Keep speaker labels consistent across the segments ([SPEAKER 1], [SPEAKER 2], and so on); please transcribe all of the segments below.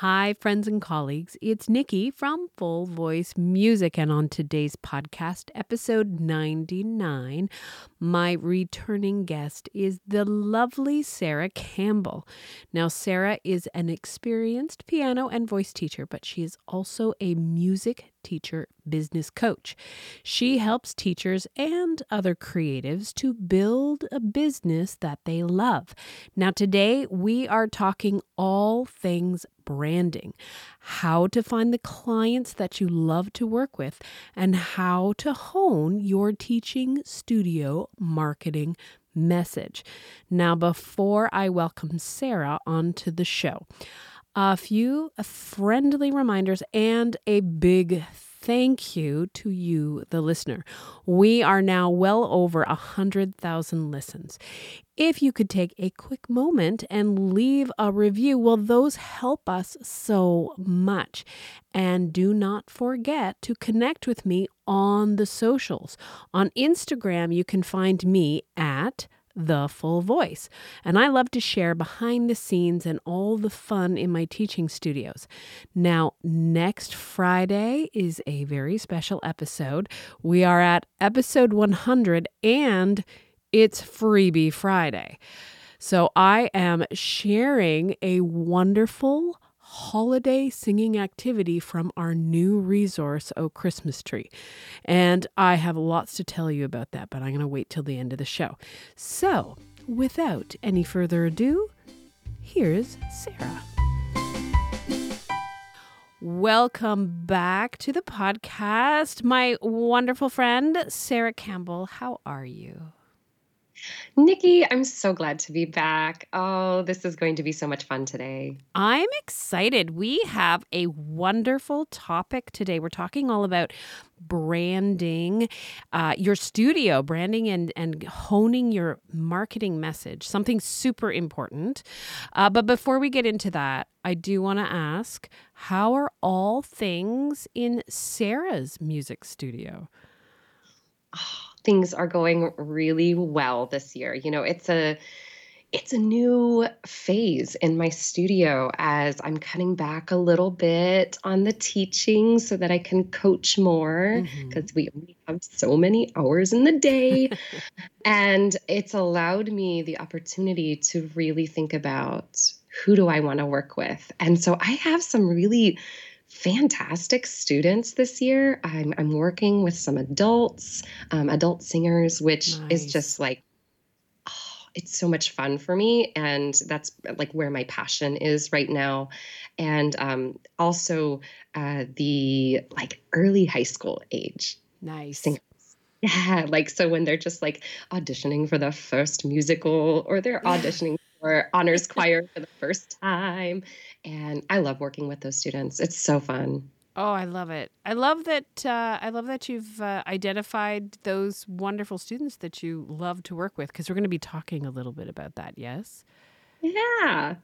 [SPEAKER 1] Hi, friends and colleagues. It's Nikki from Full Voice Music, and on today's podcast, episode 99, my returning guest is the lovely Sara Campbell. Now, Sara is an experienced piano and voice teacher, but she is also a music teacher business coach. She helps teachers and other creatives to build a business that they love. Now, today we are talking all things branding, how to find the clients that you love to work with, and how to hone your teaching studio marketing message. Now, before I welcome Sara onto the show, a few friendly reminders and a big thank you to you, the listener. We are now well over a 100,000 listens. If you could take a quick moment and leave a review, well, those help us so much. And do not forget to connect with me on the socials. On Instagram, you can find me at the full voice. And I love to share behind the scenes and all the fun in my teaching studios. Now, next Friday is a very special episode. We are at episode 100 and it's Freebie Friday. So I am sharing a wonderful holiday singing activity from our new resource, Oh Christmas Tree. And I have lots to tell you about that, but I'm going to wait till the end of the show. So, without any further ado, here's Sara. Welcome back to the podcast, my wonderful friend, Sara Campbell. How are you?
[SPEAKER 2] Nikki, I'm so glad to be back. Oh, this is going to be so much fun today.
[SPEAKER 1] I'm excited. We have a wonderful topic today. We're talking all about branding uh, your studio, branding and, and honing your marketing message, something super important. Uh, but before we get into that, I do want to ask how are all things in Sara's music studio?
[SPEAKER 2] Oh, things are going really well this year. You know, it's a it's a new phase in my studio as I'm cutting back a little bit on the teaching so that I can coach more because mm-hmm. we only have so many hours in the day. and it's allowed me the opportunity to really think about who do I want to work with. And so I have some really fantastic students this year. I'm, I'm working with some adults, um, adult singers, which nice. is just like, oh, it's so much fun for me. And that's like where my passion is right now. And um, also uh, the like early high school age.
[SPEAKER 1] Nice.
[SPEAKER 2] Singers. Yeah, like so when they're just like auditioning for the first musical or they're auditioning for honors choir for the first time and I love working with those students. It's so fun.
[SPEAKER 1] Oh, I love it. I love that. Uh, I love that you've uh, identified those wonderful students that you love to work with because we're going to be talking a little bit about that. Yes.
[SPEAKER 2] Yeah,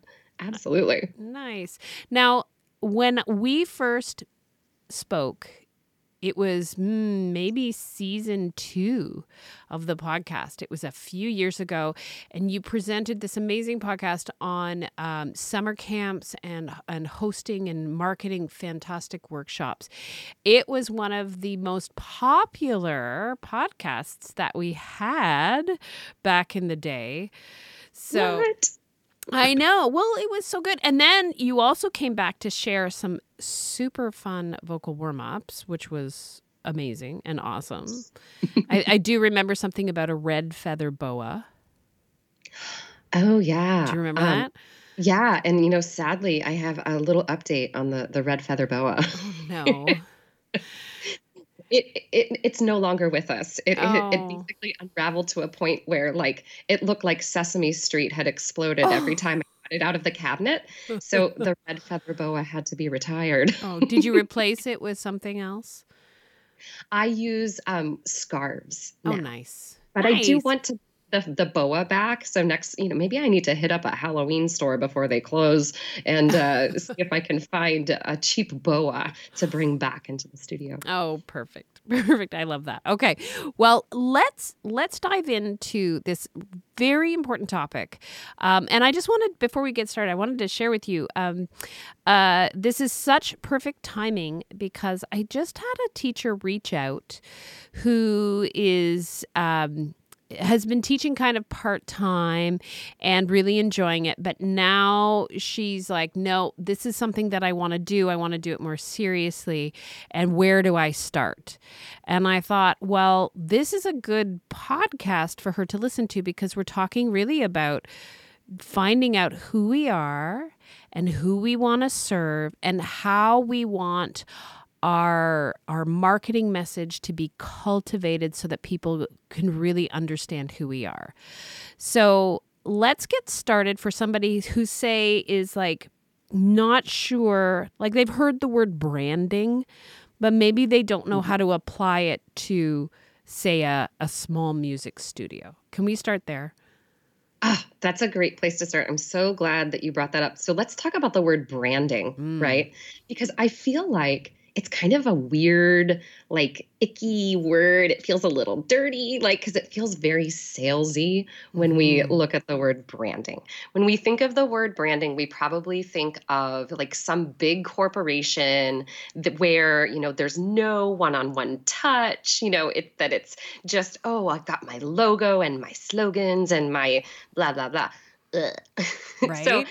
[SPEAKER 2] absolutely.
[SPEAKER 1] Nice. Now, when we first spoke it was mm, maybe season two of the podcast. It was a few years ago, and you presented this amazing podcast on um, summer camps and and hosting and marketing fantastic workshops. It was one of the most popular podcasts that we had back in the day. So. What? I know. Well, it was so good. And then you also came back to share some super fun vocal warm ups, which was amazing and awesome. I, I, do remember something about a red feather boa.
[SPEAKER 2] Oh, yeah.
[SPEAKER 1] Do you remember um, that?
[SPEAKER 2] Yeah. And, you know, sadly, I have a little update on the, the red feather boa.
[SPEAKER 1] Oh, no.
[SPEAKER 2] it, it it's no longer with us. It, oh. it, it oh. basically unraveled to a point where like it looked like Sesame Street had exploded oh. every time I got it out of the cabinet. So the red feather boa had to be retired.
[SPEAKER 1] oh, did you replace it with something else?
[SPEAKER 2] I use um scarves.
[SPEAKER 1] Oh, now. Oh, nice.
[SPEAKER 2] But
[SPEAKER 1] nice.
[SPEAKER 2] I do want to the, the boa back. So next, you know, maybe I need to hit up a Halloween store before they close and uh, see if I can find a cheap boa to bring back into the studio.
[SPEAKER 1] Oh, perfect. Perfect. I love that. Okay. Well, let's let's dive into this very important topic. Um, and I just wanted before we get started, I wanted to share with you. Um, uh, this is such perfect timing because I just had a teacher reach out who is. Um, has been teaching kind of part time and really enjoying it. But now she's like, no, this is something that I want to do. I want to do it more seriously. And where do I start? And I thought, well, this is a good podcast for her to listen to because we're talking really about finding out who we are and who we want to serve and how we want our our marketing message to be cultivated so that people can really understand who we are. So, let's get started for somebody who say is like not sure, like they've heard the word branding, but maybe they don't know how to apply it to say a, a small music studio. Can we start there?
[SPEAKER 2] Ah, that's a great place to start. I'm so glad that you brought that up. So let's talk about the word branding, mm. right? Because I feel like it's kind of a weird, like icky word. It feels a little dirty, like because it feels very salesy when we mm-hmm. look at the word branding. When we think of the word branding, we probably think of like some big corporation that where you know there's no one-on-one touch. You know, it that it's just oh I've got my logo and my slogans and my blah blah blah. Right. so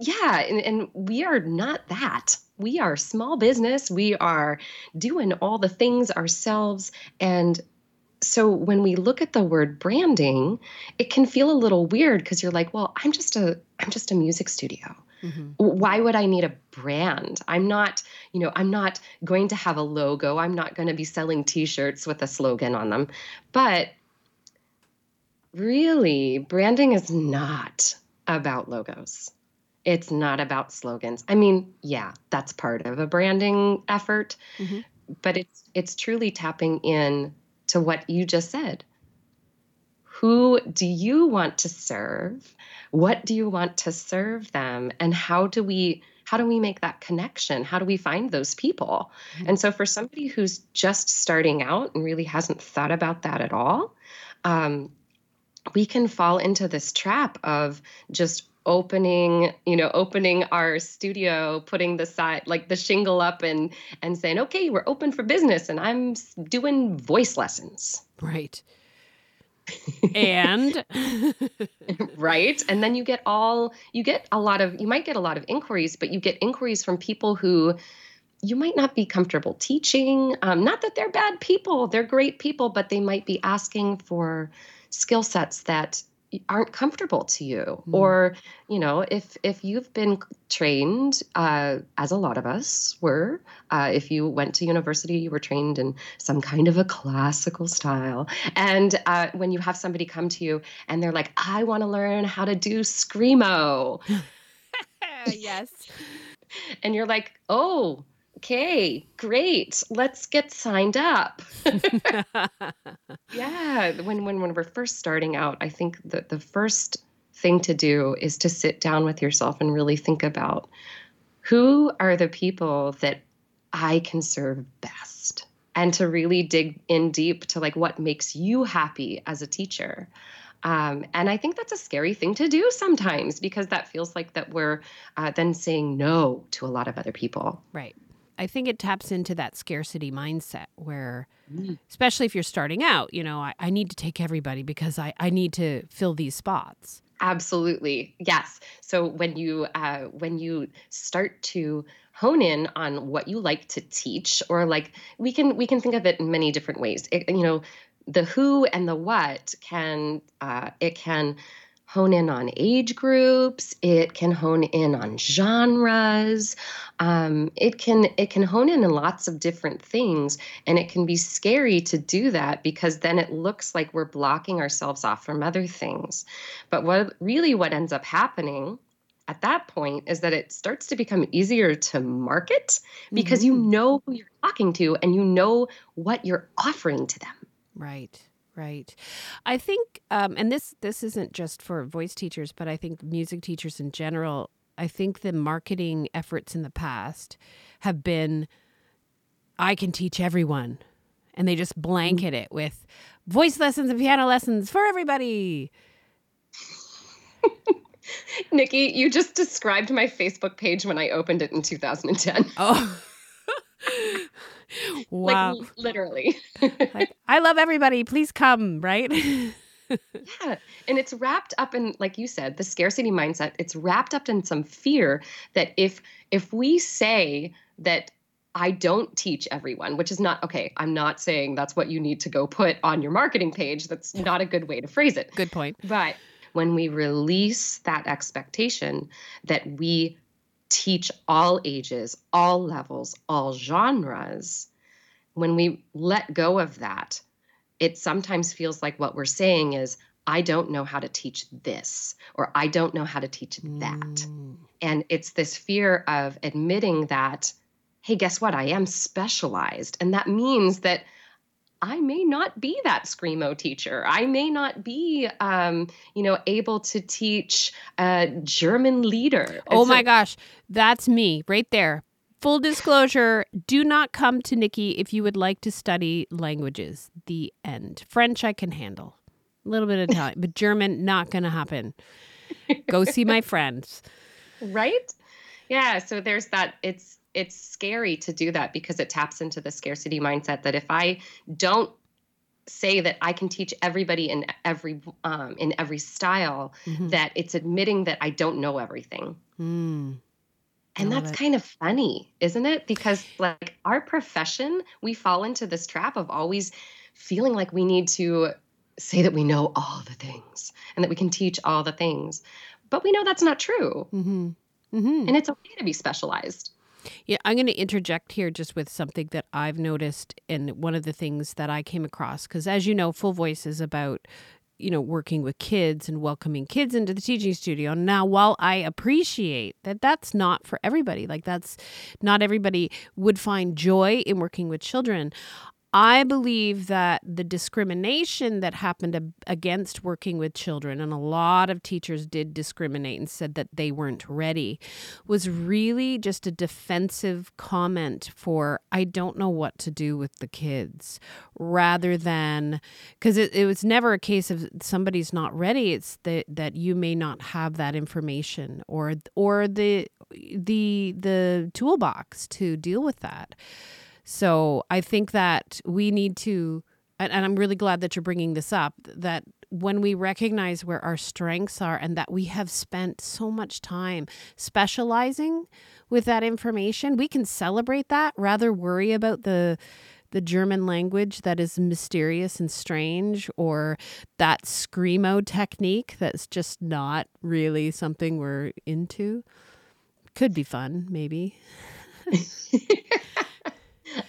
[SPEAKER 2] yeah, and, and we are not that we are small business. We are doing all the things ourselves. And so when we look at the word branding, it can feel a little weird because you're like, well, I'm just a I'm just a music studio. Mm-hmm. Why would I need a brand? I'm not, you know, I'm not going to have a logo. I'm not going to be selling t-shirts with a slogan on them. But really, branding is not about logos. It's not about slogans. I mean, yeah, that's part of a branding effort, mm-hmm. but it's it's truly tapping in to what you just said. Who do you want to serve? What do you want to serve them? And how do we how do we make that connection? How do we find those people? Mm-hmm. And so for somebody who's just starting out and really hasn't thought about that at all, um, we can fall into this trap of just opening you know opening our studio putting the side like the shingle up and and saying okay we're open for business and i'm doing voice lessons.
[SPEAKER 1] Right. And?
[SPEAKER 2] Right? And then you get all you get a lot of you might get a lot of inquiries but you get inquiries from people who you might not be comfortable teaching. Um, not that they're bad people they're great people but they might be asking for skill sets that aren't comfortable to you. Mm. or you know if if you've been trained uh, as a lot of us were uh, if you went to university you were trained in some kind of a classical style. And uh, when you have somebody come to you and they're like i want to learn how to do screamo.
[SPEAKER 1] Yes.
[SPEAKER 2] And you're like oh okay, great, let's get signed up. yeah, when, when when we're first starting out, I think that the first thing to do is to sit down with yourself and really think about who are the people that I can serve best and to really dig in deep to like what makes you happy as a teacher. Um, and I think that's a scary thing to do sometimes because that feels like that we're uh, then saying no to a lot of other people.
[SPEAKER 1] Right. I think it taps into that scarcity mindset where, mm. especially if you're starting out, you know, I, I need to take everybody because I, I need to fill these spots.
[SPEAKER 2] Absolutely. Yes. So when you uh, when you start to hone in on what you like to teach or like we can we can think of it in many different ways. It, you know, the who and the what can uh, it can hone in on age groups. It can hone in on genres. Um, it can it can hone in on lots of different things and it can be scary to do that because then it looks like we're blocking ourselves off from other things. But what really what ends up happening at that point is that it starts to become easier to market because mm-hmm. you know who you're talking to and you know what you're offering to them.
[SPEAKER 1] Right Right. I think, um, and this this isn't just for voice teachers, but I think music teachers in general. I think the marketing efforts in the past have been, I can teach everyone. and they just blanket it with voice lessons and piano lessons for everybody.
[SPEAKER 2] Nikki, you just described my Facebook page when I opened it in 2010.
[SPEAKER 1] Oh. wow.
[SPEAKER 2] Like literally.
[SPEAKER 1] like, I love everybody. Please come, right?
[SPEAKER 2] yeah. And it's wrapped up in, like you said, the scarcity mindset. It's wrapped up in some fear that if if we say that I don't teach everyone, which is not okay. I'm not saying that's what you need to go put on your marketing page. That's not a good way to phrase it.
[SPEAKER 1] Good point.
[SPEAKER 2] But when we release that expectation that we teach all ages, all levels, all genres, when we let go of that, it sometimes feels like what we're saying is, I don't know how to teach this, or I don't know how to teach that. Mm. And it's this fear of admitting that, hey, guess what? I am specialized. And that means that I may not be that screamo teacher. I may not be, um, you know, able to teach a German lieder.
[SPEAKER 1] Oh so- my gosh, that's me right there. Full disclosure: Do not come to Nikki if you would like to study languages. The end. French I can handle. A little bit of Italian, but German not going to happen. Go see my friends.
[SPEAKER 2] Right? Yeah. So there's that. It's it's scary to do that because it taps into the scarcity mindset that if I don't say that I can teach everybody in every um, in every style, mm-hmm. that it's admitting that I don't know everything. Mm. And that's it. kind of funny, isn't it? Because like our profession, we fall into this trap of always feeling like we need to say that we know all the things and that we can teach all the things. But we know that's not true. Mm-hmm. Mm-hmm. And it's okay to be specialized.
[SPEAKER 1] Yeah, I'm going to interject here just with something that I've noticed and one of the things that I came across because as you know, Full Voice is about you know working with kids and welcoming kids into the teaching studio. Now while i appreciate that that's not for everybody like that's not everybody would find joy in working with children I believe that the discrimination that happened against working with children, and a lot of teachers did discriminate and said that they weren't ready, was really just a defensive comment for, I don't know what to do with the kids, rather than, because it, it was never a case of somebody's not ready. It's that, that you may not have that information or, or the, the, the toolbox to deal with that. So I think that we need to, and, I'm really glad that you're bringing this up, that when we recognize where our strengths are and that we have spent so much time specializing with that information, we can celebrate that rather worry about the the German language that is mysterious and strange or that screamo technique that's just not really something we're into. Could be fun, maybe.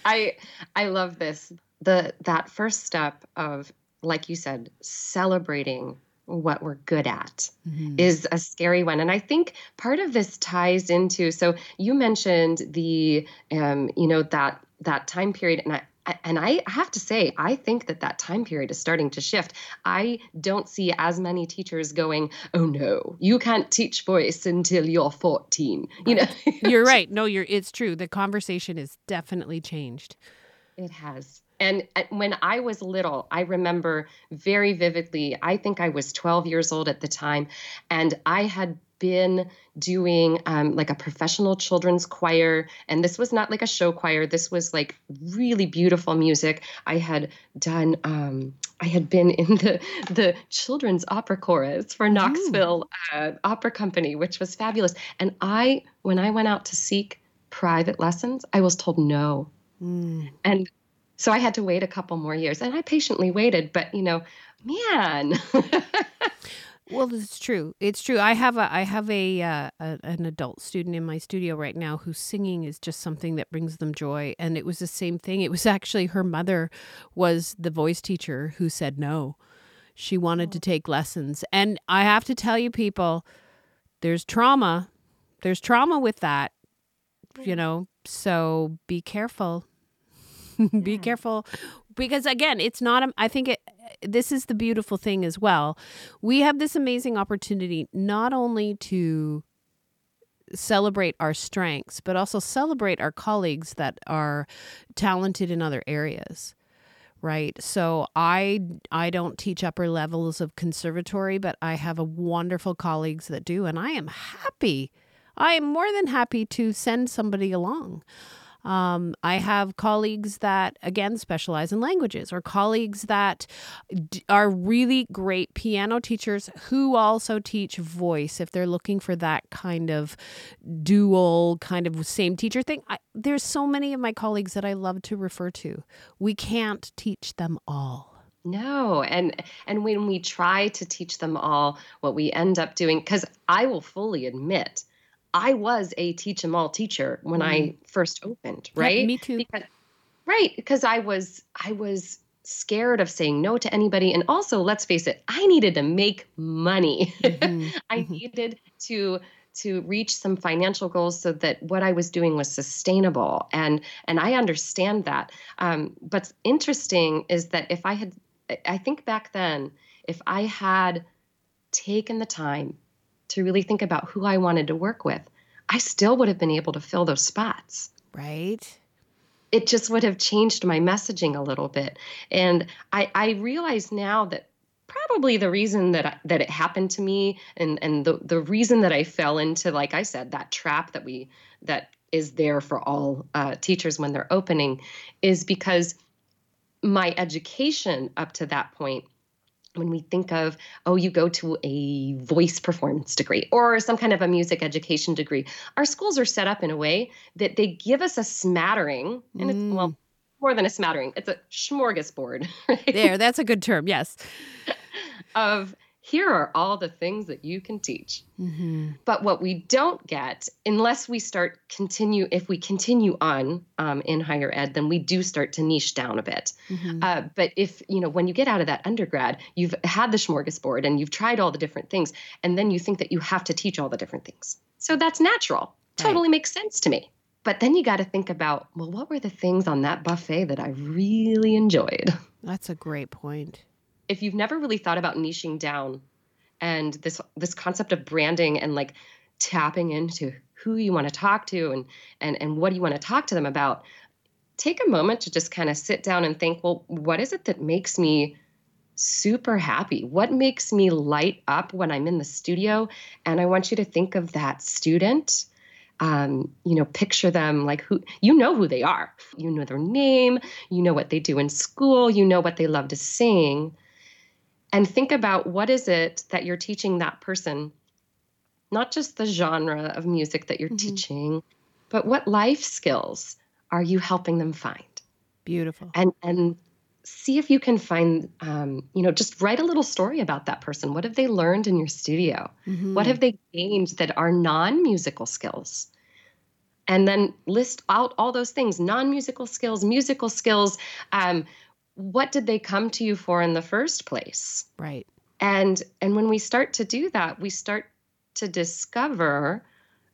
[SPEAKER 2] I I love this. The that first step of like you said, celebrating what we're good at mm-hmm. is a scary one and i think part of this ties into so you mentioned the um, you know that that time period and i and I have to say, I think that that time period is starting to shift. I don't see as many teachers going, "Oh no, you can't teach voice until you're 14." You know,
[SPEAKER 1] you're right. No, you're. It's true. The conversation has definitely changed.
[SPEAKER 2] It has. And when I was little, I remember very vividly. I think I was 12 years old at the time, and I had been doing um, like a professional children's choir. And this was not like a show choir. This was like really beautiful music. I had done um, i had been in the the children's opera chorus for knoxville uh, opera company which was fabulous. And i when i went out to seek private lessons i was told no. Mm. and so i had to wait a couple more years. And i patiently waited but you know man
[SPEAKER 1] Well, it's true. It's true. I have a I have a, uh, a, an adult student in my studio right now whose singing is just something that brings them joy, and it was the same thing. It was actually her mother was the voice teacher who said no. She wanted to oh. take lessons, and I have to tell you, people, there's trauma. There's trauma with that, you know. So be careful. be careful because again it's not i think it this is the beautiful thing as well. We have this amazing opportunity not only to celebrate our strengths, but also celebrate our colleagues that are talented in other areas. right so i i don't teach upper levels of conservatory but i have a wonderful colleagues that do and i am happy i am more than happy to send somebody along um, I have colleagues that, again, specialize in languages, or colleagues that d- are really great piano teachers who also teach voice if they're looking for that kind of dual, kind of same teacher thing. I, there's so many of my colleagues that I love to refer to. We can't teach them all.
[SPEAKER 2] No, and and when we try to teach them all, what we end up doing, because I will fully admit I was a teach them all teacher when mm. I first opened, right?
[SPEAKER 1] Yep, me too.
[SPEAKER 2] Because, right, because I was I was scared of saying no to anybody and also let's face it, I needed to make money. Mm-hmm. I mm-hmm. needed to to reach some financial goals so that what I was doing was sustainable and and I understand that. Um, but interesting is that if I had I think back then if I had taken the time to really think about who I wanted to work with, I still would have been able to fill those spots.
[SPEAKER 1] Right.
[SPEAKER 2] It just would have changed my messaging a little bit. And I, I realize now that probably the reason that I, that it happened to me and and the the reason that I fell into like I said that trap that we that is there for all uh, teachers when they're opening is because my education up to that point when we think of, oh, you go to a voice performance degree or some kind of a music education degree, our schools are set up in a way that they give us a smattering, and mm. it's, well, mm. more than a smattering, it's a smorgasbord.
[SPEAKER 1] Right? There, that's a good term, yes.
[SPEAKER 2] of here are all the things that you can teach. Mm-hmm. But what we don't get, unless we start continue, if we continue on um, in higher ed, then we do start to niche down a bit. Mm-hmm. Uh, but if, you know, when you get out of that undergrad, you've had the smorgasbord and you've tried all the different things, and then you think that you have to teach all the different things. So that's natural. Totally makes sense to me. But then you got to think about, well, what were the things on that buffet that I really enjoyed?
[SPEAKER 1] That's a great point
[SPEAKER 2] if you've never really thought about niching down and this this concept of branding and like tapping into who you want to talk to and and and what do you want to talk to them about take a moment to just kind of sit down and think well what is it that makes me super happy? What makes me light up when i'm in the studio? And i want you to think of that student um, you know picture them like who you know who they are. You know their name you know what they do in school you know what they love to sing and think about what is it that you're teaching that person not just the genre of music that you're mm-hmm. teaching but what life skills are you helping them find?
[SPEAKER 1] Beautiful.
[SPEAKER 2] And and see if you can find um, you know just write a little story about that person. What have they learned in your studio? Mm-hmm. what have they gained that are non-musical skills? And then list out all those things non-musical skills musical skills um, what did they come to you for in the first place?
[SPEAKER 1] Right.
[SPEAKER 2] And and when we start to do that, we start to discover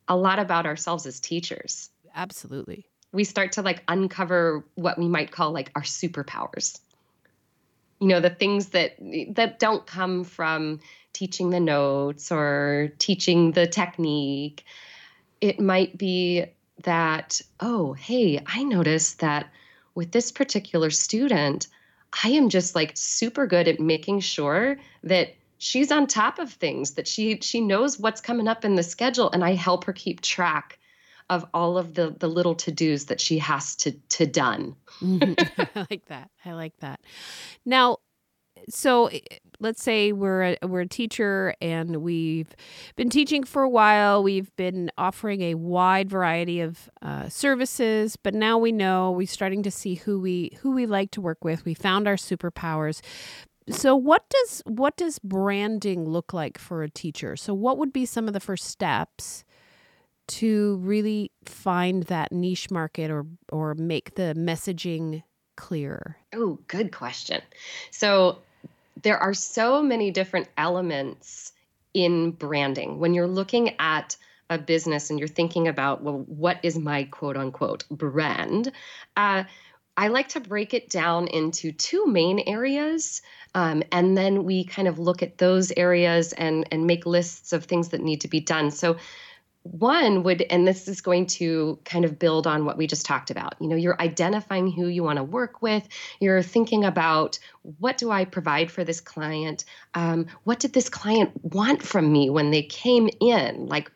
[SPEAKER 2] a lot about ourselves as teachers.
[SPEAKER 1] Absolutely.
[SPEAKER 2] We start to like uncover what we might call like our superpowers. You know, the things that that don't come from teaching the notes or teaching the technique. It might be that, oh, hey, I noticed that with this particular student, I am just like super good at making sure that she's on top of things, that she she knows what's coming up in the schedule and I help her keep track of all of the the little to-dos that she has to to done.
[SPEAKER 1] I like that. I like that. Now, so eh, let's say we're a, we're a teacher and we've been teaching for a while. We've been offering a wide variety of uh, services, but now we know we're starting to see who we who we like to work with. We found our superpowers. So what does what does branding look like for a teacher? So what would be some of the first steps? to really find that niche market or or make the messaging clearer?
[SPEAKER 2] Oh, good question. So there are so many different elements in branding. When you're looking at a business and you're thinking about, well, what is my quote unquote brand? Uh, I like to break it down into two main areas. Um, and then we kind of look at those areas and, and make lists of things that need to be done. So, one would and this is going to kind of build on what we just talked about you know you're identifying who you want to work with. You're thinking about what do i provide for this client? Um, what did this client want from me when they came in? Like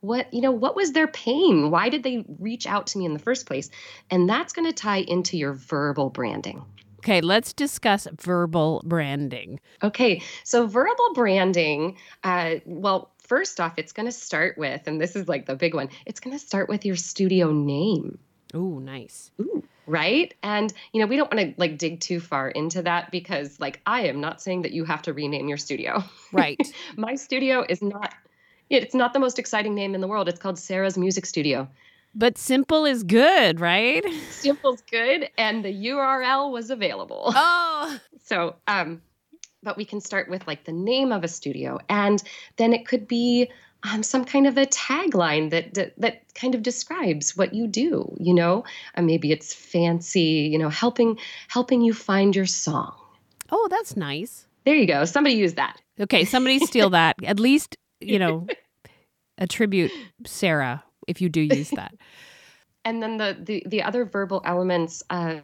[SPEAKER 2] what you know what was their pain? Why did they reach out to me in the first place? And that's going to tie into your verbal branding.
[SPEAKER 1] Okay, let's discuss verbal branding.
[SPEAKER 2] Okay, so verbal branding, uh, well, first off, it's going to start with, and this is like the big one, it's going to start with your studio name.
[SPEAKER 1] Oh, nice.
[SPEAKER 2] Ooh, right? And, you know, we don't want to like dig too far into that because, like, I am not saying that you have to rename your studio.
[SPEAKER 1] Right.
[SPEAKER 2] My studio is not, it's not the most exciting name in the world. It's called Sara's Music Studio.
[SPEAKER 1] But simple is good, right?
[SPEAKER 2] Simple's good, and the URL was available.
[SPEAKER 1] Oh.
[SPEAKER 2] So, um, but we can start with like the name of a studio, and then it could be um, some kind of a tagline that, that, that kind of describes what you do. You know, uh, maybe it's fancy. You know, helping helping you find your song.
[SPEAKER 1] Oh, that's nice.
[SPEAKER 2] There you go. Somebody use that.
[SPEAKER 1] Okay, somebody steal that. At least you know, attribute Sara if you do use that.
[SPEAKER 2] and then the, the the other verbal elements uh,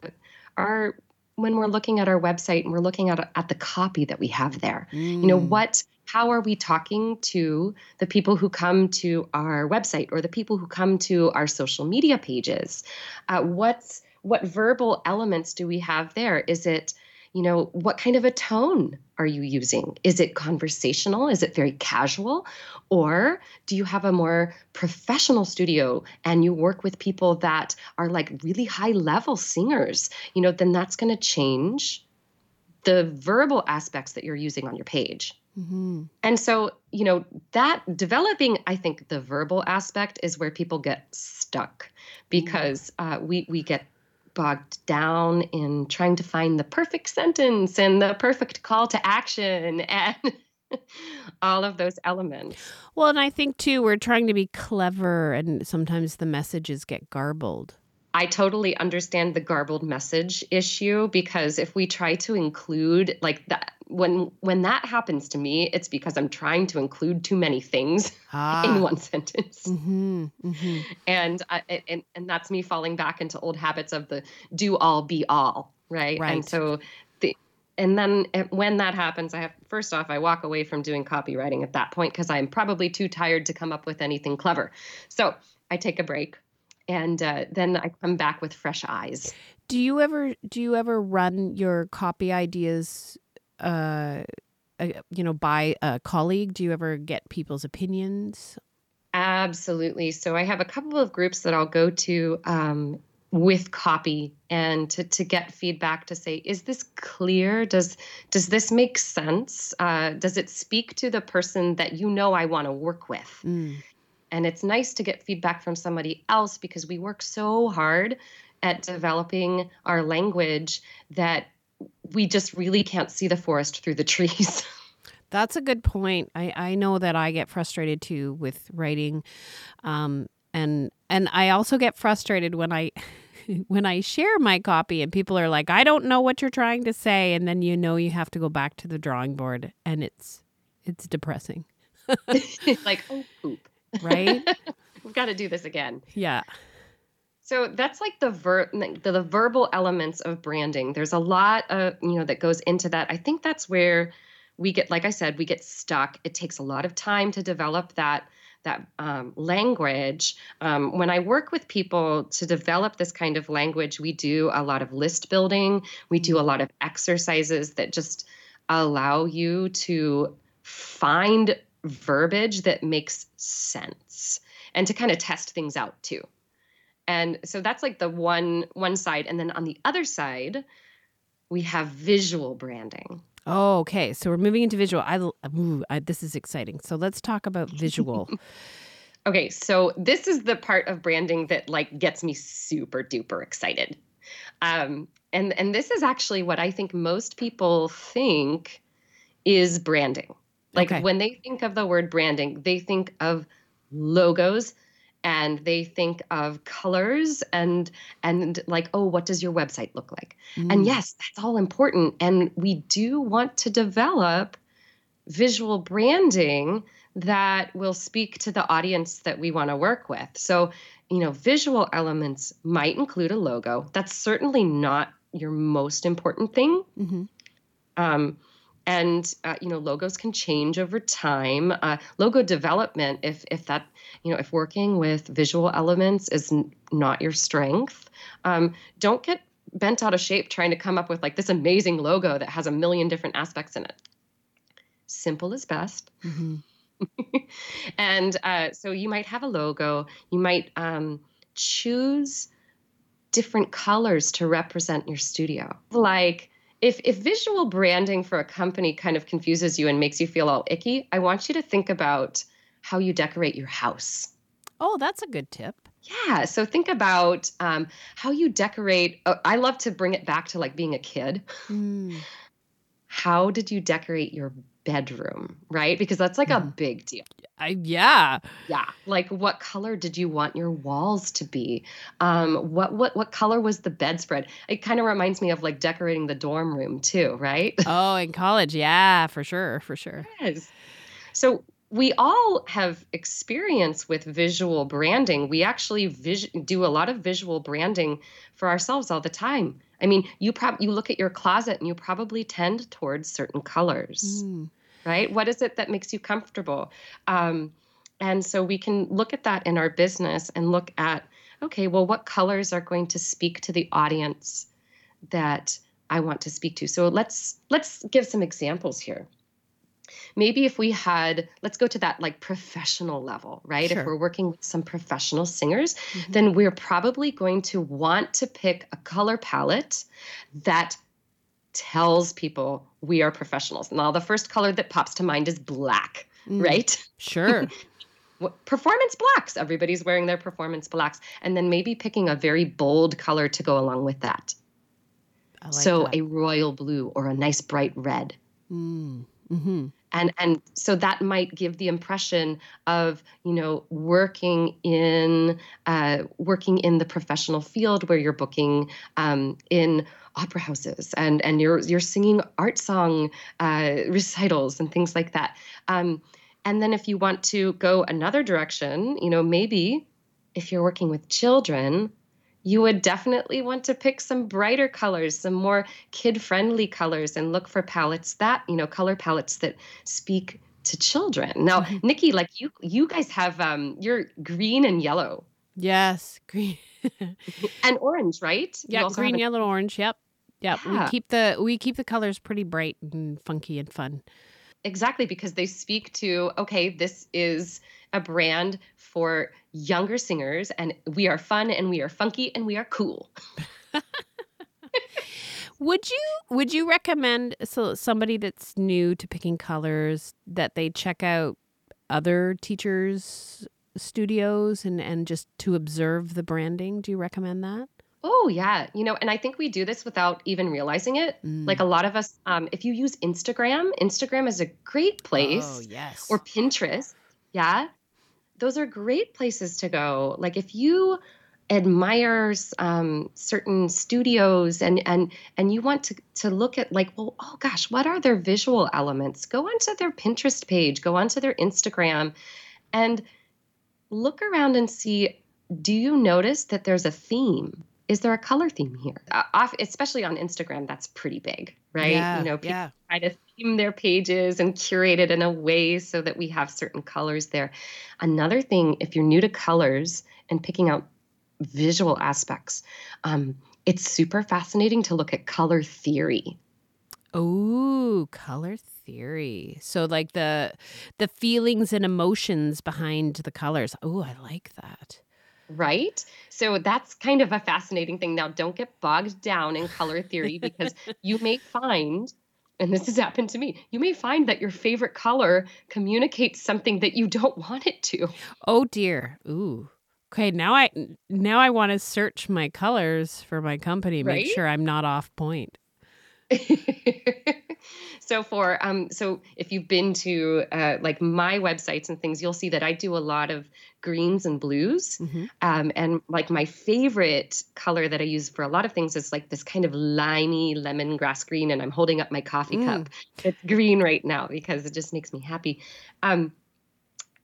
[SPEAKER 2] are when we're looking at our website and we're looking at at the copy that we have there. Mm. You know what how are we talking to the people who come to our website or the people who come to our social media pages? Uh, what's what verbal elements do we have there? Is it you know, what kind of a tone are you using? Is it conversational? Is it very casual? Or do you have a more professional studio and you work with people that are like really high level singers? You know, then that's going to change the verbal aspects that you're using on your page. Mm-hmm. And so, you know, that developing, I think the verbal aspect is where people get stuck because uh, we we get bogged down in trying to find the perfect sentence and the perfect call to action and all of those elements.
[SPEAKER 1] Well, and I think too, we're trying to be clever and sometimes the messages get garbled.
[SPEAKER 2] I totally understand the garbled message issue because if we try to include like that when when that happens to me, it's because I'm trying to include too many things ah. in one sentence, mm-hmm, mm-hmm. and I, and and that's me falling back into old habits of the do all be all, right?
[SPEAKER 1] right.
[SPEAKER 2] And so the and then when that happens, I have first off I walk away from doing copywriting at that point because I'm probably too tired to come up with anything clever. So I take a break and uh, then I come back with fresh eyes.
[SPEAKER 1] Do you ever do you ever run your copy ideas uh, uh, you know, by a colleague? Do you ever get people's opinions?
[SPEAKER 2] Absolutely. So I have a couple of groups that I'll go to um, with copy and to, to get feedback to say, is this clear? Does does this make sense? Uh, does it speak to the person that you know I want to work with? Mm. And it's nice to get feedback from somebody else because we work so hard at developing our language that we just really can't see the forest through the trees.
[SPEAKER 1] That's a good point. I, I know that I get frustrated too with writing, um, and and I also get frustrated when I when I share my copy and people are like, I don't know what you're trying to say, and then you know you have to go back to the drawing board, and it's it's depressing.
[SPEAKER 2] like oh poop,
[SPEAKER 1] right?
[SPEAKER 2] We've got to do this again.
[SPEAKER 1] Yeah.
[SPEAKER 2] So that's like the, ver- the, the verbal elements of branding. There's a lot of you know that goes into that. I think that's where we get, like I said, we get stuck. It takes a lot of time to develop that that um, language. Um, when I work with people to develop this kind of language, we do a lot of list building. We do a lot of exercises that just allow you to find verbiage that makes sense and to kind of test things out too and so that's like the one one side. And then on the other side we have visual branding.
[SPEAKER 1] Oh okay. So we're moving into visual. I, ooh, I this is exciting. So let's talk about visual.
[SPEAKER 2] Okay. So this is the part of branding that like gets me super duper excited. Um and and this is actually what i think most people think is branding. Like okay. when they think of the word branding they think of logos and they think of colors and and like oh what does your website look like mm. and yes that's all important and we do want to develop visual branding that will speak to the audience that we want to work with. So, you know, visual elements might include a logo. That's certainly not your most important thing. Mm-hmm. Um, and uh, you know logos can change over time. Uh, logo development if if that you know if working with visual elements is n- not your strength um, don't get bent out of shape trying to come up with like this amazing logo that has a million different aspects in it. Simple is best. Mm-hmm. and uh, so you might have a logo. You might um, choose different colors to represent your studio. Like if if visual branding for a company kind of confuses you and makes you feel all icky, I want you to think about how you decorate your house.
[SPEAKER 1] Oh, that's a good tip.
[SPEAKER 2] Yeah. So think about um, how you decorate. Uh, I love to bring it back to like being a kid. Mm. How did you decorate your bedroom, right? Because that's like a big deal.
[SPEAKER 1] I yeah.
[SPEAKER 2] Yeah. Like what color did you want your walls to be? Um what what what color was the bedspread? It kind of reminds me of like decorating the dorm room too, right?
[SPEAKER 1] Oh, in college. Yeah, for sure, for sure.
[SPEAKER 2] Yes. So we all have experience with visual branding. We actually vis- do a lot of visual branding for ourselves all the time. I mean, you prob you look at your closet and you probably tend towards certain colors. Mm right? What is it that makes you comfortable? Um, and so we can look at that in our business and look at, okay, well, what colors are going to speak to the audience that I want to speak to? So let's let's give some examples here. Maybe if we had, let's go to that like professional level, right? Sure. If we're working with some professional singers, mm-hmm. then we're probably going to want to pick a color palette that tells people we are professionals. Now, the first color that pops to mind is black, mm, right?
[SPEAKER 1] Sure.
[SPEAKER 2] performance blacks. Everybody's wearing their performance blacks. And then maybe picking a very bold color to go along with that. Like so that. a royal blue or a nice bright red. Mm. Mm-hmm. And and so that might give the impression of you know working in uh, working in the professional field where you're booking um, in opera houses and and you're you're singing art song uh, recitals and things like that. Um, and then if you want to go another direction, you know maybe if you're working with children, you would definitely want to pick some brighter colors, some more kid friendly colors, and look for palettes that, you know, color palettes that speak to children. Now, mm-hmm. Nikki, like you, you guys have, um, you're green and yellow.
[SPEAKER 1] Yes, green
[SPEAKER 2] and orange, right?
[SPEAKER 1] Yeah, green, a- yellow, orange. Yep, yep. Yeah. We keep the we keep the colors pretty bright and funky and fun.
[SPEAKER 2] Exactly, because they speak to okay, this is a brand for younger singers, and we are fun and we are funky and we are cool.
[SPEAKER 1] would you would you recommend so somebody that's new to picking colors that they check out other teachers studios and and just to observe the branding do you recommend that
[SPEAKER 2] Oh, yeah. You know, and I think we do this without even realizing it. Mm. Like a lot of us, um, if you use Instagram, Instagram is a great place.
[SPEAKER 1] Oh, yes.
[SPEAKER 2] Or Pinterest. Yeah those are great places to go. Like if you admire um, certain studios and and and you want to to look at like well oh gosh what are their visual elements go onto their pinterest page go onto their instagram and look around and see do you notice that there's a theme is there a color theme here? Uh, off, especially on instagram that's pretty big right?
[SPEAKER 1] Yeah,
[SPEAKER 2] you know
[SPEAKER 1] people yeah.
[SPEAKER 2] try to theme their pages and curate it in a way so that we have certain colors there. Another thing if you're new to colors and picking out visual aspects um, it's super fascinating to look at color theory.
[SPEAKER 1] Oh color theory. So like the the feelings and emotions behind the colors. Oh i like that
[SPEAKER 2] Right? So that's kind of a fascinating thing. Now, don't get bogged down in color theory because you may find, and this has happened to me, you may find that your favorite color communicates something that you don't want it to.
[SPEAKER 1] Oh dear. Ooh. Okay, now I now I want to search my colors for my company, make right? sure I'm not off point.
[SPEAKER 2] so for um so if you've been to uh, like my websites and things you'll see that i do a lot of greens and blues mm-hmm. um, and like my favorite color that i use for a lot of things is like this kind of limey lemongrass green and i'm holding up my coffee mm. cup it's green right now because it just makes me happy um,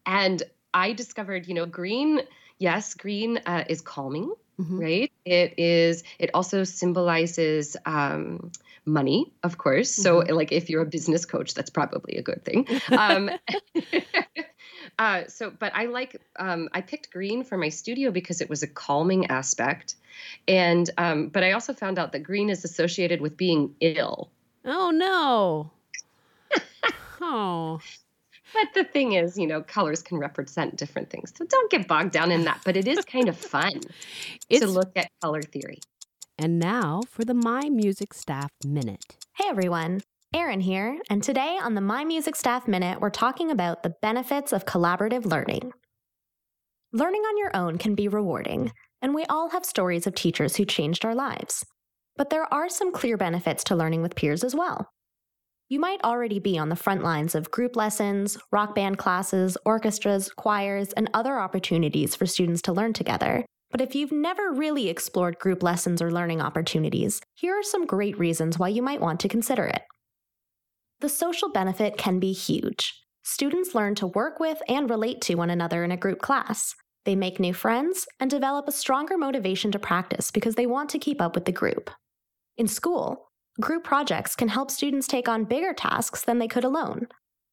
[SPEAKER 2] And I discovered, you know, green, yes, green uh, is calming, mm-hmm. right? It is, it also symbolizes um, money, of course. So, mm-hmm. like, if you're a business coach, that's probably a good thing. Um, uh, so, but I like, um, I picked green for my studio because it was a calming aspect. And, um, but I also found out that green is associated with being ill.
[SPEAKER 1] Oh, no. oh.
[SPEAKER 2] But the thing is, you know, colors can represent different things. So don't get bogged down in that. But it is kind of fun to look at color theory.
[SPEAKER 1] And now for the My Music Staff Minute.
[SPEAKER 3] Hey everyone, Erin here, and today on the My Music Staff Minute, we're talking about the benefits of collaborative learning. Learning on your own can be rewarding, and we all have stories of teachers who changed our lives. But there are some clear benefits to learning with peers as well. You might already be on the front lines of group lessons, rock band classes, orchestras, choirs, and other opportunities for students to learn together, but if you've never really explored group lessons or learning opportunities, here are some great reasons why you might want to consider it. The social benefit can be huge. Students learn to work with and relate to one another in a group class. They make new friends and develop a stronger motivation to practice because they want to keep up with the group. In school, group projects can help students take on bigger tasks than they could alone.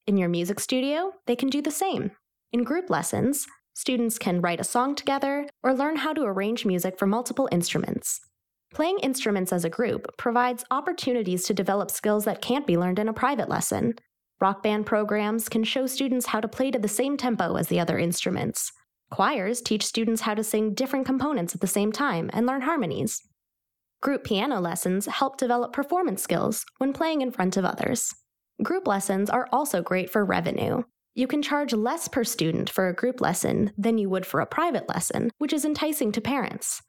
[SPEAKER 3] In your music studio, they can do the same. In group lessons, Students can write a song together or learn how to arrange music for multiple instruments. Playing instruments as a group provides opportunities to develop skills that can't be learned in a private lesson. Rock band programs can show students how to play to the same tempo as the other instruments. Choirs teach students how to sing different components at the same time and learn harmonies. Group piano lessons help develop performance skills when playing in front of others. Group lessons are also great for revenue. You can charge less per student for a group lesson than you would for a private lesson, which is enticing to parents.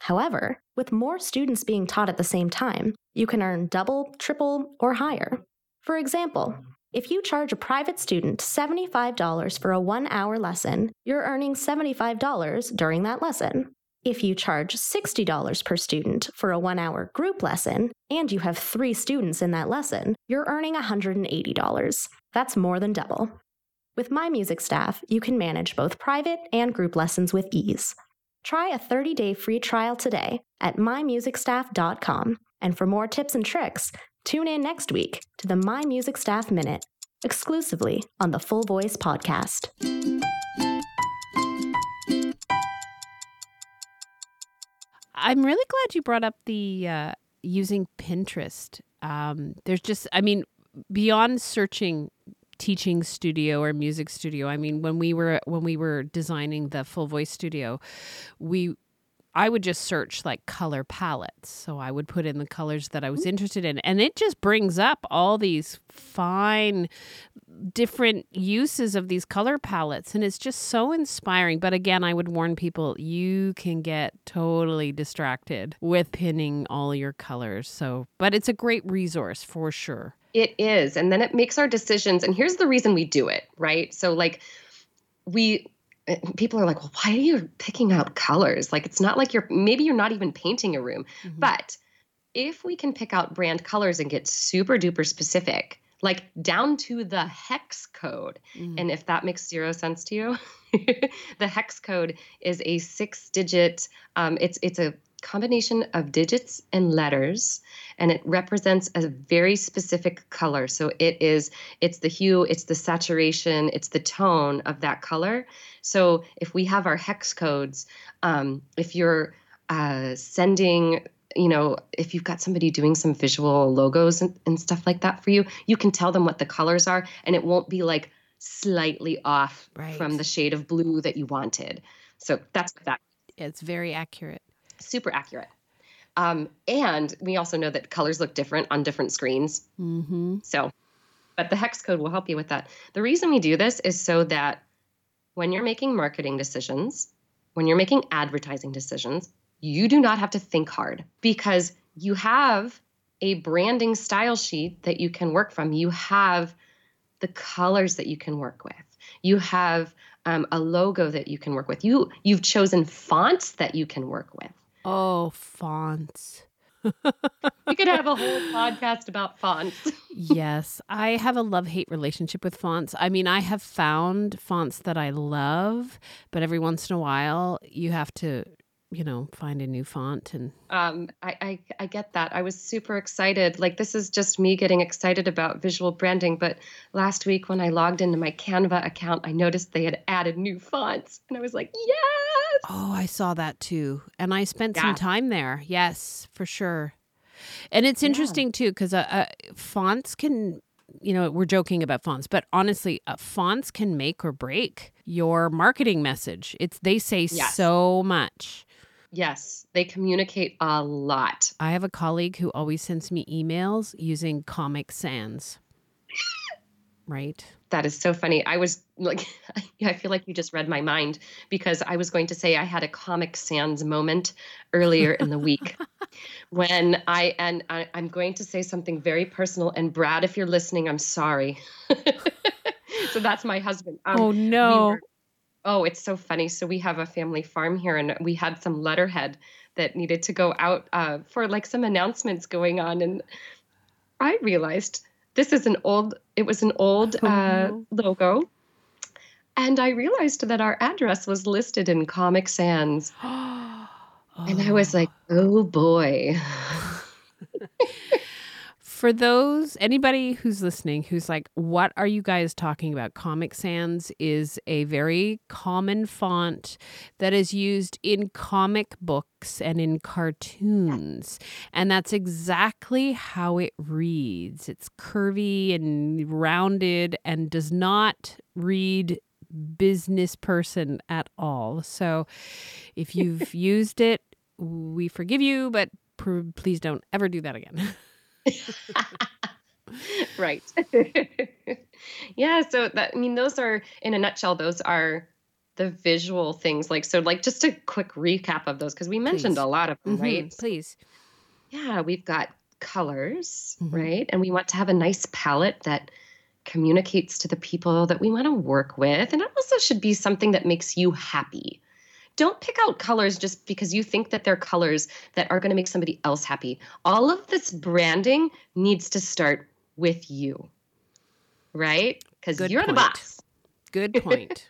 [SPEAKER 3] However, with more students being taught at the same time, you can earn double, triple, or higher. For example, if you charge a private student $75 for a one hour lesson, you're earning $75 during that lesson. If you charge $60 per student for a one hour group lesson, and you have three students in that lesson, you're earning $180. That's more than double. With My Music Staff, you can manage both private and group lessons with ease. Try a 30 day free trial today at mymusicstaff.com. And for more tips and tricks, tune in next week to the My Music Staff Minute, exclusively on the Full Voice Podcast.
[SPEAKER 1] I'm really glad you brought up the uh, using Pinterest. Um, there's just, I mean, beyond searching teaching studio or music studio. I mean, when we were when we were designing the full voice studio, we I would just search like color palettes. So I would put in the colors that I was mm. interested in. And it just brings up all these fine, different uses of these color palettes. And it's just so inspiring. But again, I would warn people you can get totally distracted with pinning all your colors. So, but it's a great resource for sure.
[SPEAKER 2] It is. And then it makes our decisions. And here's the reason we do it, right? So, like, we, eh, people are like, well, why are you picking out colors? Like, it's not like you're, maybe you're not even painting a room. Mm-hmm. But if we can pick out brand colors and get super duper specific, like down to the hex code. Mm. And if that makes zero sense to you, the hex code is a six digit, um, it's, it's a combination of digits and letters and it represents a very specific color. So it is it's the hue it's the saturation it's the tone of that color. So if we have our hex codes um, if you're uh, sending you know if you've got somebody doing some visual logos and, and stuff like that for you you can tell them what the colors are and it won't be like slightly off right. from the shade of blue that you wanted. So that's that
[SPEAKER 1] it's very accurate
[SPEAKER 2] super accurate. Um, and we also know that colors look different on different screens. Mm-hmm. So, but the hex code will help you with that. The reason we do this is so that when you're making marketing decisions, when you're making advertising decisions, you do not have to think hard because you have a branding style sheet that you can work from. You have the colors that you can work with. You have um, a logo that you can work with. You you've chosen fonts that you can work with.
[SPEAKER 1] Oh, fonts.
[SPEAKER 2] we could have a whole podcast about fonts.
[SPEAKER 1] yes, I have a love hate relationship with fonts. I mean, I have found fonts that I love, but every once in a while you have to you know, find a new font and
[SPEAKER 2] um I, I I get that. I was super excited. Like this is just me getting excited about visual branding, but last week when I logged into my Canva account, I noticed they had added new fonts and I was like, "Yes!"
[SPEAKER 1] Oh, I saw that too. And I spent yeah. some time there. Yes, for sure. And it's interesting yeah. too cuz uh, uh, fonts can you know, we're joking about fonts, but honestly, uh, fonts can make or break your marketing message. It's they say yes. so much.
[SPEAKER 2] Yes, they communicate a lot.
[SPEAKER 1] I have a colleague who always sends me emails using Comic Sans. right?
[SPEAKER 2] That is so funny. I was like, I feel like you just read my mind because I was going to say I had a Comic Sans moment earlier in the week when I, and I, am going to say something very personal. And Brad, if you're listening, I'm sorry. so that's my husband.
[SPEAKER 1] Um, oh, no.
[SPEAKER 2] We Oh, it's so funny. So we have a family farm here, and we had some letterhead that needed to go out uh, for like some announcements going on, and I realized this is an old. It was an old uh, oh. logo, and I realized that our address was listed in Comic Sans, oh. and I was like, "Oh boy."
[SPEAKER 1] For those anybody who's listening who's like what are you guys talking about? Comic sans is a very common font that is used in comic books and in cartoons. And that's exactly how it reads. It's curvy and rounded and does not read business person at all. So if you've used it we forgive you but pr- please don't ever do that again
[SPEAKER 2] right. yeah. So that, I mean, those are, in a nutshell, those are the visual things. Like, so, like, just a quick recap of those, because we mentioned please. a lot of them, mm-hmm, right?
[SPEAKER 1] Please.
[SPEAKER 2] Yeah. We've got colors, mm-hmm. right? And we want to have a nice palette that communicates to the people that we want to work with. And it also should be something that makes you happy don't pick out colors just because you think that they're colors that are going to make somebody else happy. All of this branding needs to start with you, right? Because you're point. the boss.
[SPEAKER 1] Good point.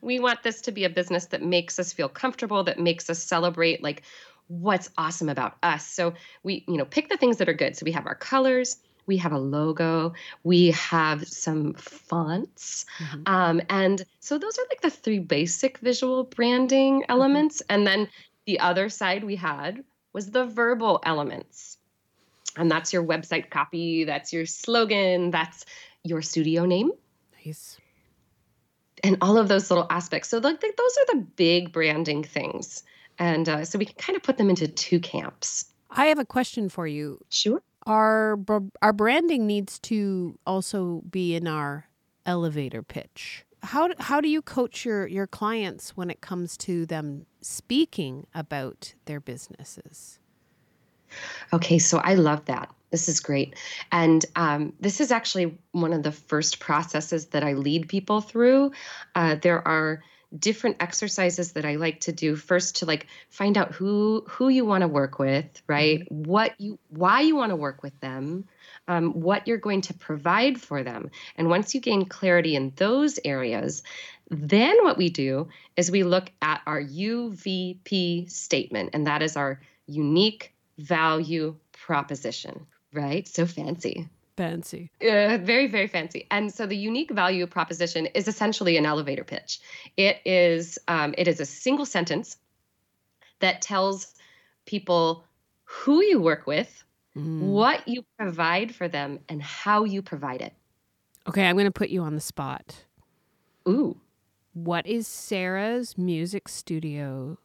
[SPEAKER 2] we want this to be a business that makes us feel comfortable, that makes us celebrate like what's awesome about us. So we, you know, pick the things that are good. So we have our colors, we have a logo, we have some fonts. Mm-hmm. Um, and so those are like the three basic visual branding mm-hmm. elements. Mm-hmm. And then the other side we had was the verbal elements. And that's your website copy, that's your slogan, that's your studio name.
[SPEAKER 1] Nice.
[SPEAKER 2] And all of those little aspects. So, like, those are the big branding things. And uh, so we can kind of put them into two camps.
[SPEAKER 1] I have a question for you.
[SPEAKER 2] Sure
[SPEAKER 1] our our branding needs to also be in our elevator pitch. How how do you coach your your clients when it comes to them speaking about their businesses?
[SPEAKER 2] Okay, so I love that. This is great. And um, this is actually one of the first processes that I lead people through. Uh, there are different exercises that I like to do first to like find out who who you want to work with, right? Mm-hmm. What you why you want to work with them, um, what you're going to provide for them, and once you gain clarity in those areas, then what we do is we look at our UVP statement, and that is our unique value proposition, right? So fancy.
[SPEAKER 1] Fancy.
[SPEAKER 2] Uh, very, very fancy. And so the unique value proposition is essentially an elevator pitch. It is um, it is a single sentence that tells people who you work with, mm. what you provide for them, and how you provide it.
[SPEAKER 1] Okay, I'm going to put you on the spot.
[SPEAKER 2] Ooh.
[SPEAKER 1] What is Sara's music studio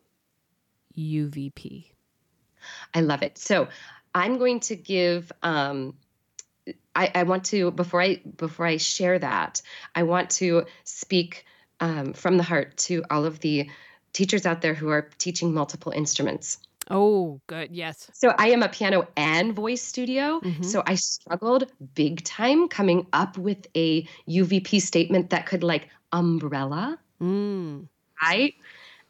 [SPEAKER 1] UVP?
[SPEAKER 2] I love it. So I'm going to give um, I, I, want to before I before I share that, I want to speak um, from the heart to all of the teachers out there who are teaching multiple instruments.
[SPEAKER 1] Oh, good. Yes.
[SPEAKER 2] So I am a piano and voice studio. Mm-hmm. So I struggled big time coming up with a UVP statement that could like umbrella. Mm. Right.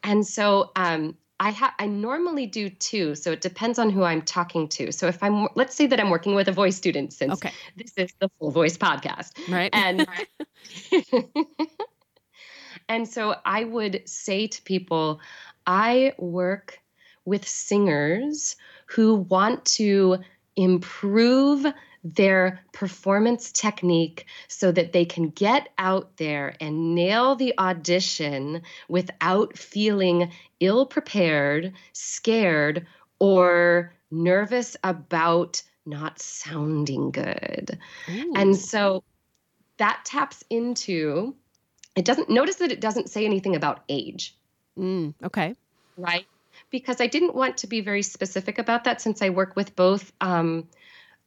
[SPEAKER 2] And so um, I have I normally do two, so it depends on who I'm talking to. So if I'm let's say that I'm working with a voice student since
[SPEAKER 1] Okay.
[SPEAKER 2] this is the full voice podcast.
[SPEAKER 1] Right.
[SPEAKER 2] And and so I would say to people, I work with singers who want to improve their performance technique so that they can get out there and nail the audition without feeling ill prepared, scared, or nervous about not sounding good.
[SPEAKER 1] Ooh.
[SPEAKER 2] And so that taps into it doesn't notice that it doesn't say anything about age,
[SPEAKER 1] Mm, okay.
[SPEAKER 2] right? Because I didn't want to be very specific about that since I work with both um,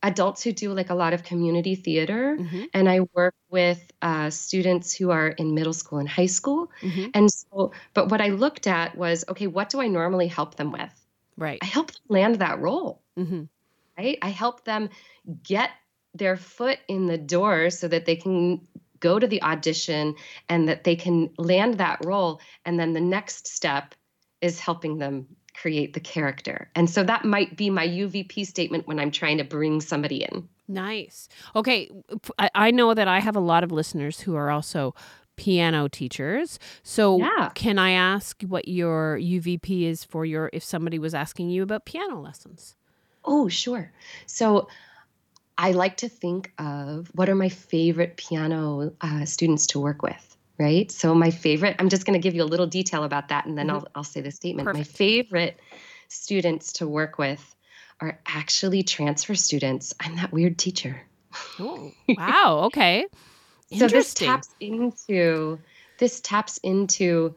[SPEAKER 2] adults who do like a lot of community theater
[SPEAKER 1] hmm
[SPEAKER 2] and I work with uh, students who are in middle school and high school.
[SPEAKER 1] hmm
[SPEAKER 2] And so, but what I looked at was okay, what do I normally help them with?
[SPEAKER 1] Right.
[SPEAKER 2] I help them land that role.
[SPEAKER 1] hmm
[SPEAKER 2] right? I help them get their foot in the door so that they can go to the audition and that they can land that role. And then the next step is helping them create the character. And so that might be my UVP statement when I'm trying to bring somebody in.
[SPEAKER 1] Nice. Okay. I know that I have a lot of listeners who are also piano teachers. So
[SPEAKER 2] Yeah.
[SPEAKER 1] can I ask what your UVP is for your if somebody was asking you about piano lessons?
[SPEAKER 2] Oh, sure. So I like to think of what are my favorite piano uh, students to work with, right? So my favorite, I'm just going to give you a little detail about that, and then
[SPEAKER 1] Mhm.
[SPEAKER 2] I'll I'll say the statement.
[SPEAKER 1] Perfect.
[SPEAKER 2] My favorite students to work with are actually transfer students. I'm that weird teacher.
[SPEAKER 1] Oh, wow. Okay.
[SPEAKER 2] So this taps into this taps into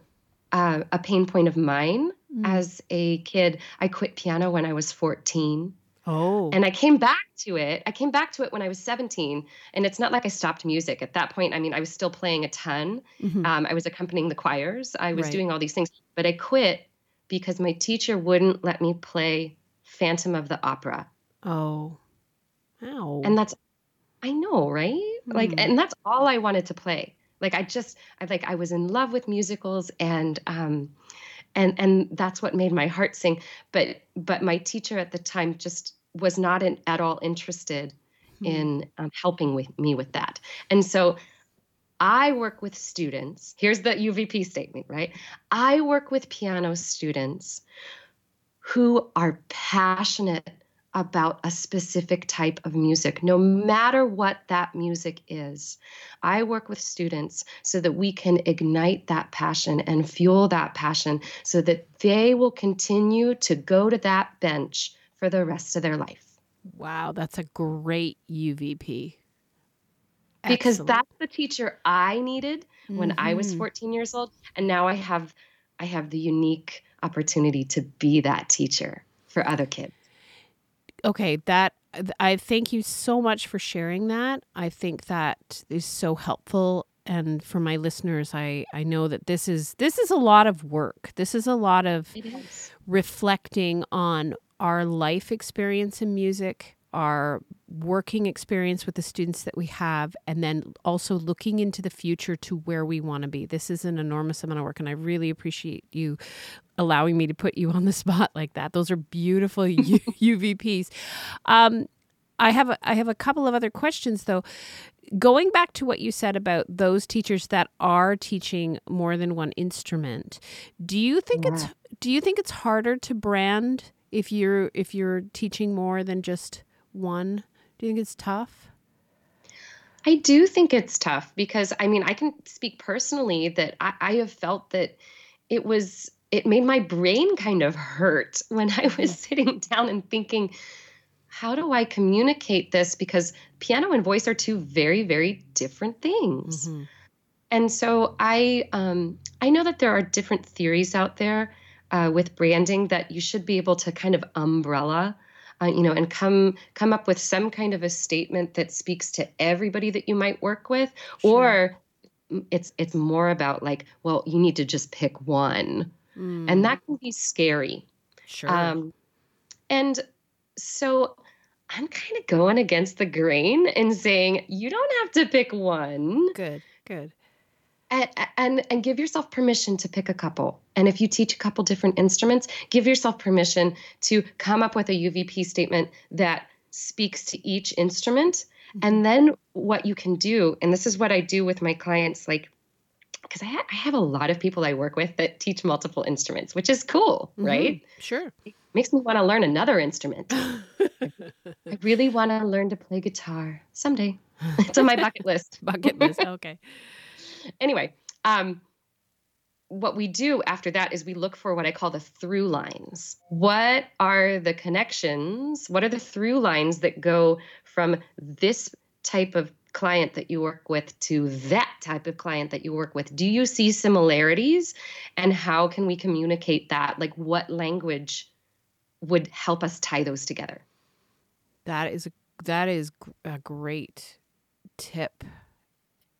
[SPEAKER 2] uh, a pain point of mine
[SPEAKER 1] Mm.
[SPEAKER 2] as a kid. I quit piano when I was 14.
[SPEAKER 1] Oh.
[SPEAKER 2] And I came back to it. I came back to it when I was 17. And it's not like I stopped music. At that point, I mean, I was still playing a ton.
[SPEAKER 1] Mhm.
[SPEAKER 2] Um, I was accompanying the choirs, I was
[SPEAKER 1] Right.
[SPEAKER 2] doing all these things. But I quit because my teacher wouldn't let me play Phantom of the Opera.
[SPEAKER 1] oh. Ow.
[SPEAKER 2] And that's, I know, right? Like,
[SPEAKER 1] Hmm.
[SPEAKER 2] and that's all I wanted to play. Like, I just, I like, I was in love with musicals and, um, and and that's what made my heart sing but but my teacher at the time just was not in, at all interested
[SPEAKER 1] Hmm.
[SPEAKER 2] in um, helping with me with that. And so I work with students. Here's the UVP statement, right? I work with piano students who are passionate about a specific type of music, no matter what that music is. I work with students so that we can ignite that passion and fuel that passion so that they will continue to go to that bench for the rest of their life.
[SPEAKER 1] Wow, that's a great UVP.
[SPEAKER 2] because that's the teacher I needed when I was
[SPEAKER 1] Mhm.
[SPEAKER 2] 14 years old and now I have I have the unique opportunity to be that teacher for other kids.
[SPEAKER 1] Okay that i thank you so much for sharing that. I think that is so helpful. And for my listeners i i know that this is this is a lot of work. This is a lot of reflecting on our life experience in music our working experience with the students that we have and then also looking into the future to where we want to be. This is an enormous amount of work and i really appreciate you allowing me to put you on the spot like that. Those are beautiful U- uvps um, i have a, i have a couple of other questions though. Going back to what you said about those teachers that are teaching more than one instrument do you think it's do you think it's harder to brand if you're if you're teaching more than just one do you think it's tough
[SPEAKER 2] I do think it's tough because I mean I can speak personally that I, I have felt that it was it made my brain kind of hurt when I was sitting down and thinking, how do I communicate this? Because piano and voice are two very, very different things.
[SPEAKER 1] Mhm.
[SPEAKER 2] And so I um, I know that there are different theories out there uh, with branding that you should be able to kind of umbrella, uh, you know, and come come up with some kind of a statement that speaks to everybody that you might work with,
[SPEAKER 1] Sure.
[SPEAKER 2] or it's it's more about like, well, you need to just pick one,
[SPEAKER 1] Mm,
[SPEAKER 2] and that can be scary.
[SPEAKER 1] sure
[SPEAKER 2] Um, and so I'm kind of going against the grain and saying you don't have to pick one.
[SPEAKER 1] good good
[SPEAKER 2] and, and and give yourself permission to pick a couple and if you teach a couple different instruments give yourself permission to come up with a uvp statement that speaks to each instrument mm-hmm. and then what you can do and this is what i do with my clients like because I, ha- I have a lot of people I work with that teach multiple instruments, which is cool, mm-hmm. right?
[SPEAKER 1] Sure.
[SPEAKER 2] It makes me want to learn another instrument. I really want to learn to play guitar someday. It's on my bucket list.
[SPEAKER 1] bucket list. Okay
[SPEAKER 2] anyway, um, what we do after that is we look for what I call the through lines. What are the connections? What are the through lines that go from this type of client that you work with to that type of client that you work with? Do you see similarities? And how can we communicate that? Like, what language would help us tie those together?
[SPEAKER 1] That is a, that is a great tip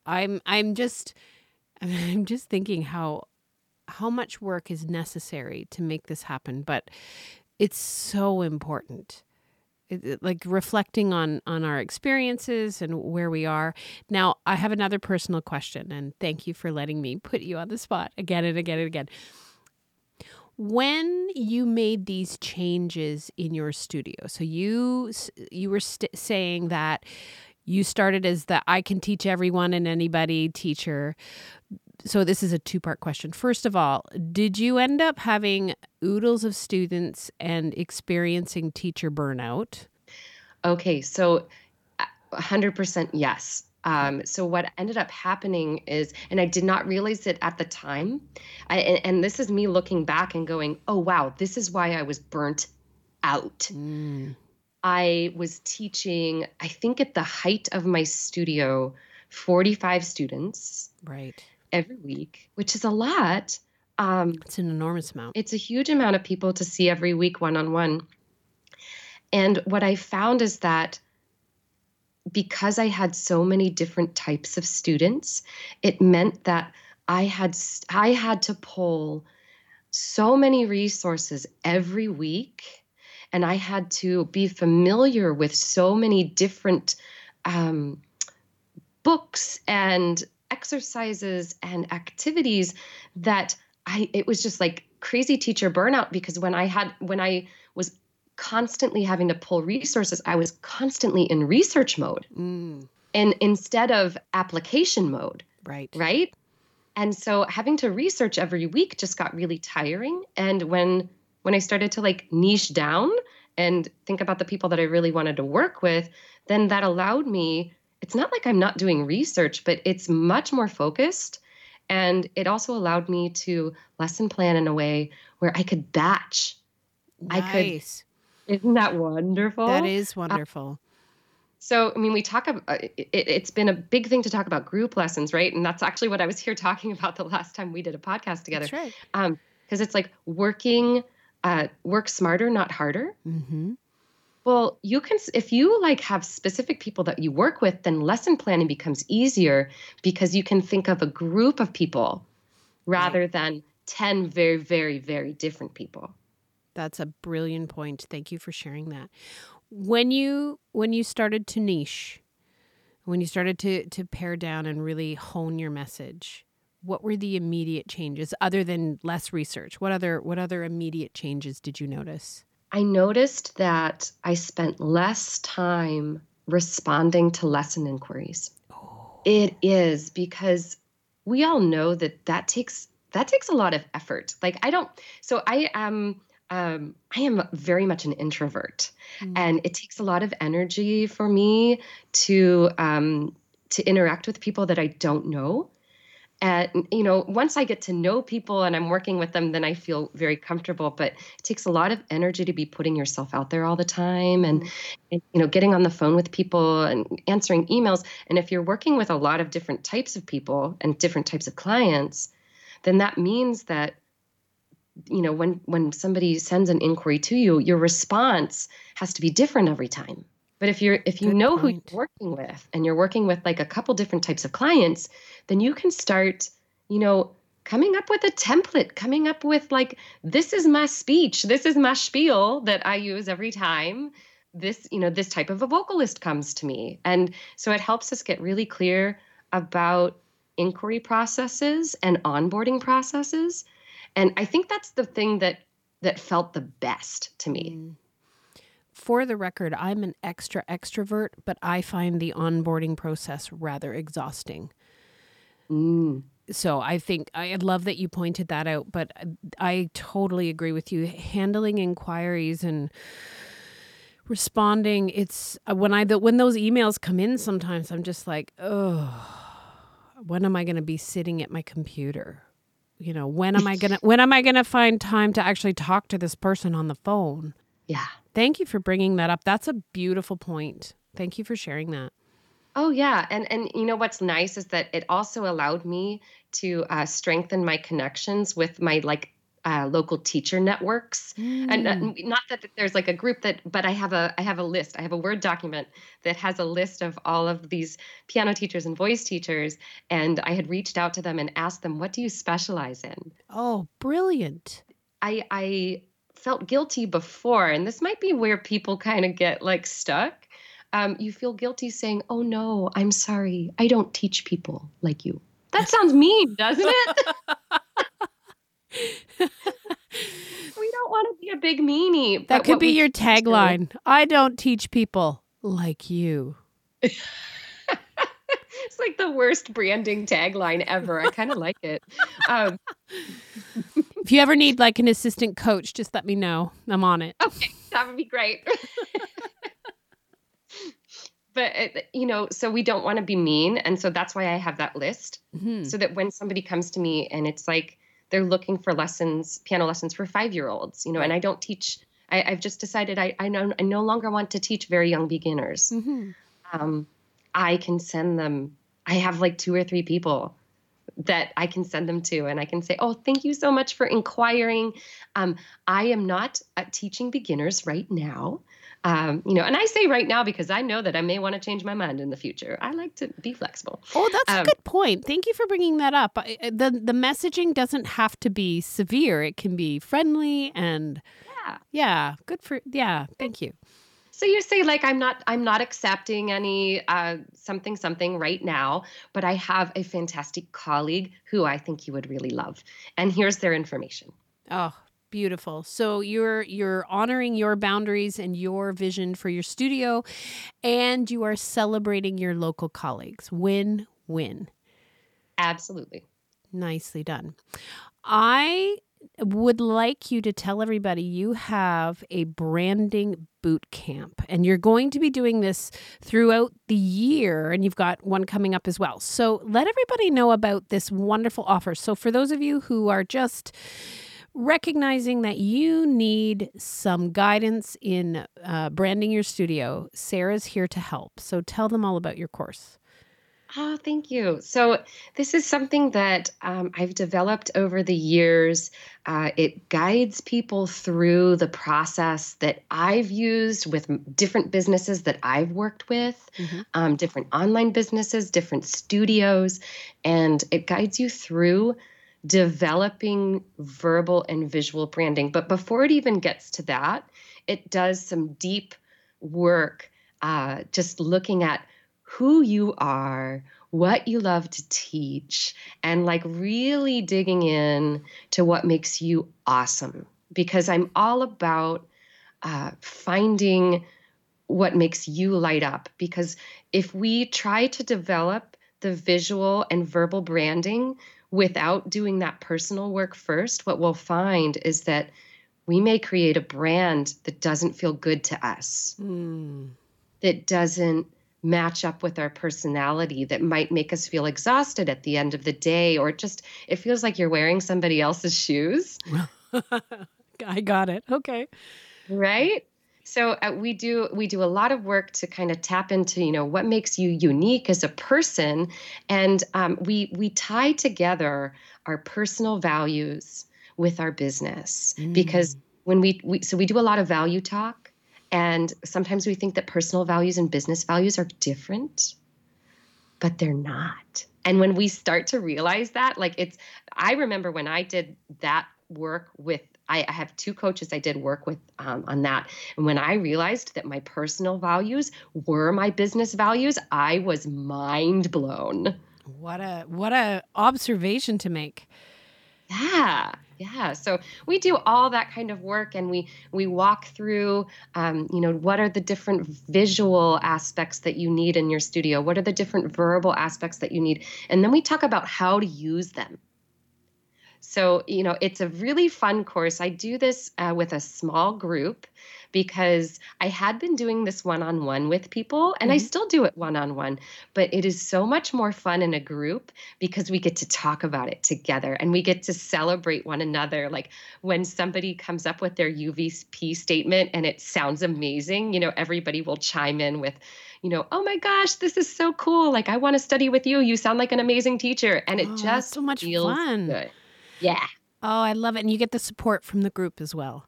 [SPEAKER 1] I'm I'm just I'm just thinking how how much work is necessary to make this happen, but it's so important. It, it, like reflecting on on our experiences and where we are. Now, I have another personal question and thank you for letting me put you on the spot again and again and again. When you made these changes in your studio, so you you were st- saying that you started as the I can teach everyone and anybody teacher. So this is a two-part question. First of all, did you end up having oodles of students and experiencing teacher burnout?
[SPEAKER 2] Okay, so 100% uh, yes. Um, so what ended up happening is, and I did not realize it at the time, I, and, and, this is me looking back and going, oh wow, this is why I was burnt out. Mm. I was teaching, I think at the height of my studio, 45 students.
[SPEAKER 1] Right.
[SPEAKER 2] Every week, which is a lot. Um,
[SPEAKER 1] it's an enormous amount.
[SPEAKER 2] It's a huge amount of people to see every week one on one. And what I found is that because I had so many different types of students, it meant that I had I had to pull so many resources every week and I had to be familiar with so many different um, books and exercises and activities that I it was just like crazy teacher burnout because when I had when I was constantly having to pull resources, I was constantly in research mode. Mm. And instead of application mode.
[SPEAKER 1] Right.
[SPEAKER 2] Right? And so having to research every week just got really tiring and when when I started to like niche down and think about the people that I really wanted to work with, then that allowed me, it's not like I'm not doing research, but it's much more focused. And it also allowed me to lesson plan in a way where I could batch.
[SPEAKER 1] Nice. I could.
[SPEAKER 2] Isn't that wonderful?
[SPEAKER 1] That is uh, wonderful. Uh,
[SPEAKER 2] so, I mean, we talk about uh, it, has been a big thing to talk about group lessons, right? And that's actually what I was here talking about the last time we did a podcast together.
[SPEAKER 1] That's right.
[SPEAKER 2] Um, because it's like working uh, work smarter, not harder. Mm-hmm. Well, you can if you like have specific people that you work with, then lesson planning becomes easier because you can think of a group of people rather right. than 10 very very very different people.
[SPEAKER 1] That's a brilliant point. Thank you for sharing that. When you when you started to niche, when you started to to pare down and really hone your message, what were the immediate changes other than less research? What other what other immediate changes did you notice?
[SPEAKER 2] I noticed that I spent less time responding to lesson inquiries. Oh. It is because we all know that that takes that takes a lot of effort. Like I don't so I am um, I am very much an introvert, mm. and it takes a lot of energy for me to um, to interact with people that I don't know and you know once i get to know people and i'm working with them then i feel very comfortable. But it takes a lot of energy to be putting yourself out there all the time and, mm-hmm. and, you know getting on the phone with people and answering emails. And if you're working with a lot of different types of people and different types of clients then that means that you know when when somebody sends an inquiry to you your response has to be different every time but if you're if you Good know point. who you're working with and you're working with like a couple different types of clients, then you can start, you know, coming up with a template, coming up with like this is my speech, this is my spiel that I use every time this, you know, this type of a vocalist comes to me. And so it helps us get really clear about inquiry processes and onboarding processes. And I think that's the thing that that felt the best to me. Mm.
[SPEAKER 1] For the record, I'm an extra extrovert, but I find the onboarding process rather exhausting. Mm. So I think I love that you pointed that out, but I totally agree with you. Handling inquiries and responding, it's uh, when I when those emails come in. Sometimes I'm just like, oh, when am I going to be sitting at my computer? You know, when am I gonna when am I gonna find time to actually talk to this person on the phone?
[SPEAKER 2] Yeah.
[SPEAKER 1] Thank you for bringing that up. That's a beautiful point. Thank you for sharing that.
[SPEAKER 2] Oh yeah, and and you know what's nice is that it also allowed me to uh, strengthen my connections with my like uh, local teacher networks mm. and uh, not that there's like a group that but i have a i have a list i have a word document that has a list of all of these piano teachers and voice teachers and i had reached out to them and asked them what do you specialize in
[SPEAKER 1] oh brilliant
[SPEAKER 2] i i felt guilty before and this might be where people kind of get like stuck um, you feel guilty saying oh no i'm sorry i don't teach people like you that sounds mean, doesn't it? we don't want to be a big meanie.
[SPEAKER 1] That could be your tagline. I don't teach people like you.
[SPEAKER 2] it's like the worst branding tagline ever. I kind of like it. Um,
[SPEAKER 1] if you ever need like an assistant coach, just let me know. I'm on it.
[SPEAKER 2] Okay, that would be great but uh, you know so we don't want to be mean and so that's why i have that list mm-hmm. so that when somebody comes to me and it's like they're looking for lessons piano lessons for five year olds you know and i don't teach I, have just decided I, I, no, I no longer want to teach very young beginners mm-hmm. um, i can send them i have like two or three people that I can send them to, and I can say, "Oh, thank you so much for inquiring. Um, I am not uh, teaching beginners right now, um, you know, and I say right now because I know that I may want to change my mind in the future. I like to be flexible.
[SPEAKER 1] Oh, that's um, a good point. Thank you for bringing that up. the The messaging doesn't have to be severe; it can be friendly and yeah, yeah, good for yeah. Thank you.
[SPEAKER 2] So you say like I'm not I'm not accepting any uh, something something right now, but I have a fantastic colleague who I think you would really love, and here's their information.
[SPEAKER 1] Oh, Beautiful. So you're you're honoring your boundaries and your vision for your studio and you are celebrating your local colleagues. Win win.
[SPEAKER 2] Absolutely.
[SPEAKER 1] Nicely done. I would like you to tell everybody you have a branding boot camp and you're going to be doing this throughout the year and you've got one coming up as well. So let everybody know about this wonderful offer. So for those of you who are just recognizing that you need some guidance in uh, branding your studio, Sara's here to help. So tell them all about your course.
[SPEAKER 2] Oh, thank you. So, this is something that um, I've developed over the years. Uh, it guides people through the process that I've used with different businesses that I've worked with, mm-hmm. um, different online businesses, different studios, and it guides you through developing verbal and visual branding. But before it even gets to that, it does some deep work, uh, just looking at who you are, what you love to teach, and like really digging in to what makes you awesome. Because I'm all about uh, finding what makes you light up. Because if we try to develop the visual and verbal branding, without doing that personal work first, what we'll find is that we may create a brand that doesn't feel good to us, mm. that doesn't match up with our personality, that might make us feel exhausted at the end of the day, or just it feels like you're wearing somebody else's shoes.
[SPEAKER 1] I got it. Okay.
[SPEAKER 2] Right? So uh, we do we do a lot of work to kind of tap into you know what makes you unique as a person, and um, we we tie together our personal values with our business mm. because when we, we so we do a lot of value talk, and sometimes we think that personal values and business values are different, but they're not. And when we start to realize that, like it's, I remember when I did that work with I, I have two coaches I did work with um, on that. And when I realized that my personal values were my business values, I was mind blown.
[SPEAKER 1] What a what a observation to make.
[SPEAKER 2] Yeah, yeah. So we do all that kind of work, and we we walk through, um, you know, what are the different visual aspects that you need in your studio? What are the different verbal aspects that you need? And then we talk about how to use them. So, you know, it's a really fun course. I do this uh, with a small group because I had been doing this one on one with people and mm-hmm. I still do it one on one, but it is so much more fun in a group because we get to talk about it together and we get to celebrate one another. Like when somebody comes up with their UVP statement and it sounds amazing, you know, everybody will chime in with, you know, oh my gosh, this is so cool. Like I want to study with you. You sound like an amazing teacher. And it oh, just
[SPEAKER 1] so much fun.
[SPEAKER 2] Good. Yeah.
[SPEAKER 1] Oh, I love it. And you get the support from the group as well.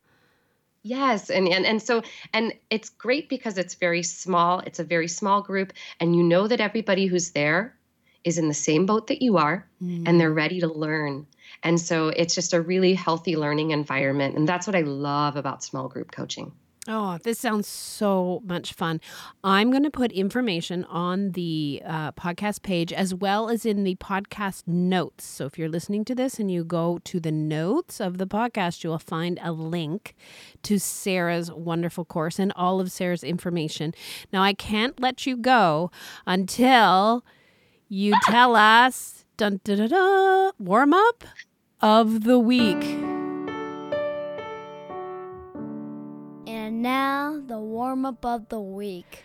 [SPEAKER 2] Yes, and, and and so and it's great because it's very small. It's a very small group and you know that everybody who's there is in the same boat that you are mm. and they're ready to learn. And so it's just a really healthy learning environment and that's what I love about small group coaching.
[SPEAKER 1] Oh, this sounds so much fun. I'm going to put information on the uh, podcast page as well as in the podcast notes. So if you're listening to this and you go to the notes of the podcast, you will find a link to Sara's wonderful course and all of Sara's information. Now, I can't let you go until you tell us dun, dun, dun, dun, warm up of the week.
[SPEAKER 4] And now the warm up of the week.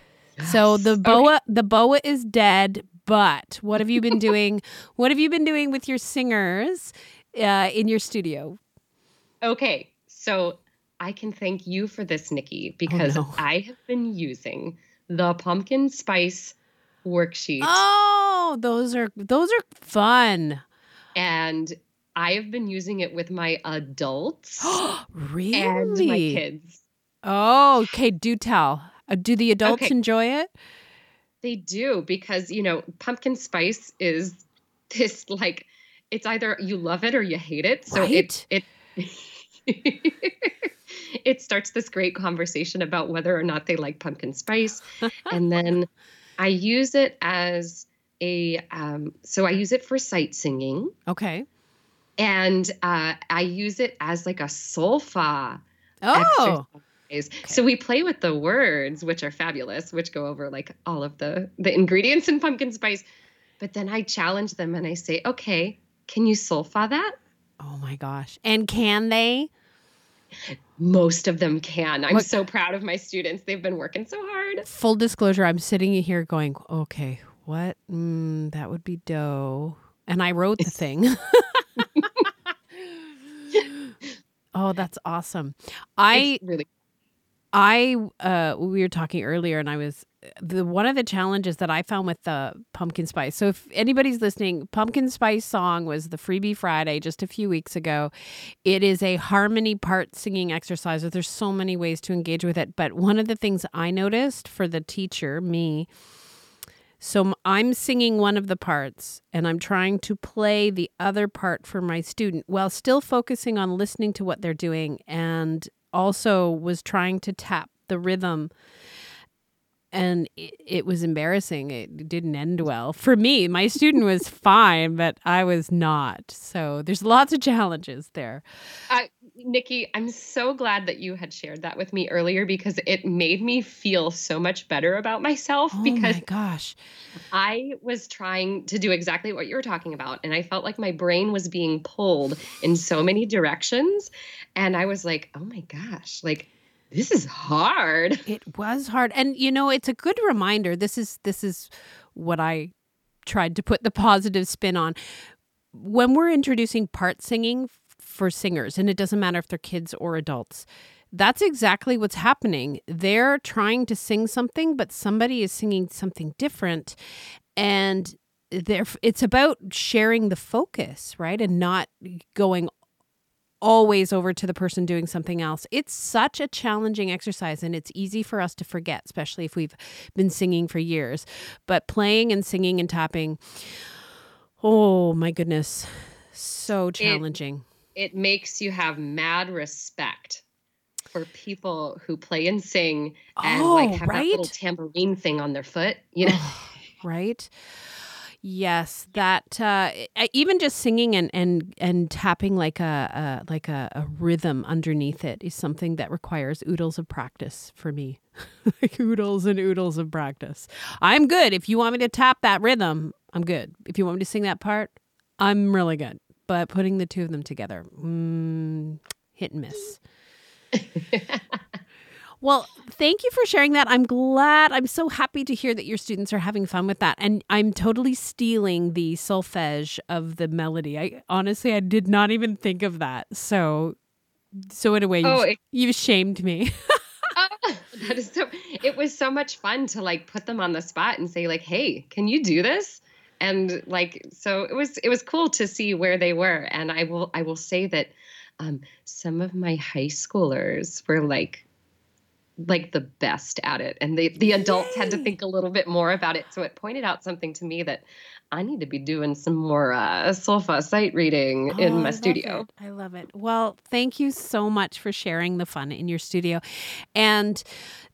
[SPEAKER 1] So the boa the boa is dead, but what have you been doing? what have you been doing with your singers uh, in your studio?
[SPEAKER 2] Okay, so I can thank you for this, Nikki, because oh, no. I have been using the pumpkin spice worksheet.
[SPEAKER 1] Oh, those are those are fun.
[SPEAKER 2] And I have been using it with my adults
[SPEAKER 1] really?
[SPEAKER 2] and my kids.
[SPEAKER 1] Oh, okay. Do tell. Uh, do the adults okay. enjoy it?
[SPEAKER 2] They do because, you know, pumpkin spice is this like, it's either you love it or you hate it. So right? it, it, it starts this great conversation about whether or not they like pumpkin spice. and then I use it as a, um, so I use it for sight singing.
[SPEAKER 1] Okay.
[SPEAKER 2] And uh, I use it as like a solfa.
[SPEAKER 1] Oh. Exercise
[SPEAKER 2] Okay. So we play with the words, which are fabulous, which go over like all of the the ingredients in pumpkin spice. But then I challenge them and I say, "Okay, can you solfa that?"
[SPEAKER 1] Oh my gosh! And can they?
[SPEAKER 2] Most of them can. I'm what? so proud of my students. They've been working so hard.
[SPEAKER 1] Full disclosure: I'm sitting here going, "Okay, what? Mm, that would be dough." And I wrote the thing. oh, that's awesome. I
[SPEAKER 2] it's really
[SPEAKER 1] I uh we were talking earlier and I was the one of the challenges that I found with the pumpkin spice. So if anybody's listening, pumpkin spice song was the freebie Friday just a few weeks ago. It is a harmony part singing exercise. There's so many ways to engage with it, but one of the things I noticed for the teacher, me, so I'm singing one of the parts and I'm trying to play the other part for my student while still focusing on listening to what they're doing and also was trying to tap the rhythm and it, it, was embarrassing. It didn't end well for me. My student was fine, but I was not. So there's lots of challenges there.
[SPEAKER 2] Uh, Nikki, I'm so glad that you had shared that with me earlier because it made me feel so much better about myself.
[SPEAKER 1] Oh
[SPEAKER 2] because
[SPEAKER 1] my gosh,
[SPEAKER 2] I was trying to do exactly what you were talking about, and I felt like my brain was being pulled in so many directions, and I was like, oh my gosh, like this is hard.
[SPEAKER 1] It was hard, and you know, it's a good reminder. This is this is what I tried to put the positive spin on when we're introducing part singing for singers, and it doesn't matter if they're kids or adults. That's exactly what's happening. They're trying to sing something, but somebody is singing something different. And it's about sharing the focus, right? And not going always over to the person doing something else. It's such a challenging exercise and it's easy for us to forget, especially if we've been singing for years. But playing and singing and tapping, oh my goodness, so challenging.
[SPEAKER 2] It- it makes you have mad respect for people who play and sing and
[SPEAKER 1] oh,
[SPEAKER 2] like have
[SPEAKER 1] right?
[SPEAKER 2] that little tambourine thing on their foot, you know.
[SPEAKER 1] right? Yes, that uh, even just singing and and and tapping like a, a like a, a, rhythm underneath it is something that requires oodles of practice for me. like oodles and oodles of practice. I'm good. If you want me to tap that rhythm, I'm good. If you want me to sing that part, I'm really good. But putting the two of them together, mm, hit and miss. Well, thank you for sharing that. I'm glad. I'm so happy to hear that your students are having fun with that. And I'm totally stealing the solfege of the melody. I honestly, I did not even think of that. So, so in a way, oh, you've, it, you've shamed me.
[SPEAKER 2] oh, that is so. It was so much fun to like put them on the spot and say like, "Hey, can you do this?" And like, so it was. It was cool to see where they were. And I will. I will say that um, some of my high schoolers were like like the best at it and the the adults Yay. had to think a little bit more about it so it pointed out something to me that I need to be doing some more uh, solfa sight reading oh, in my
[SPEAKER 1] I
[SPEAKER 2] studio.
[SPEAKER 1] Love I love it. Well, thank you so much for sharing the fun in your studio. And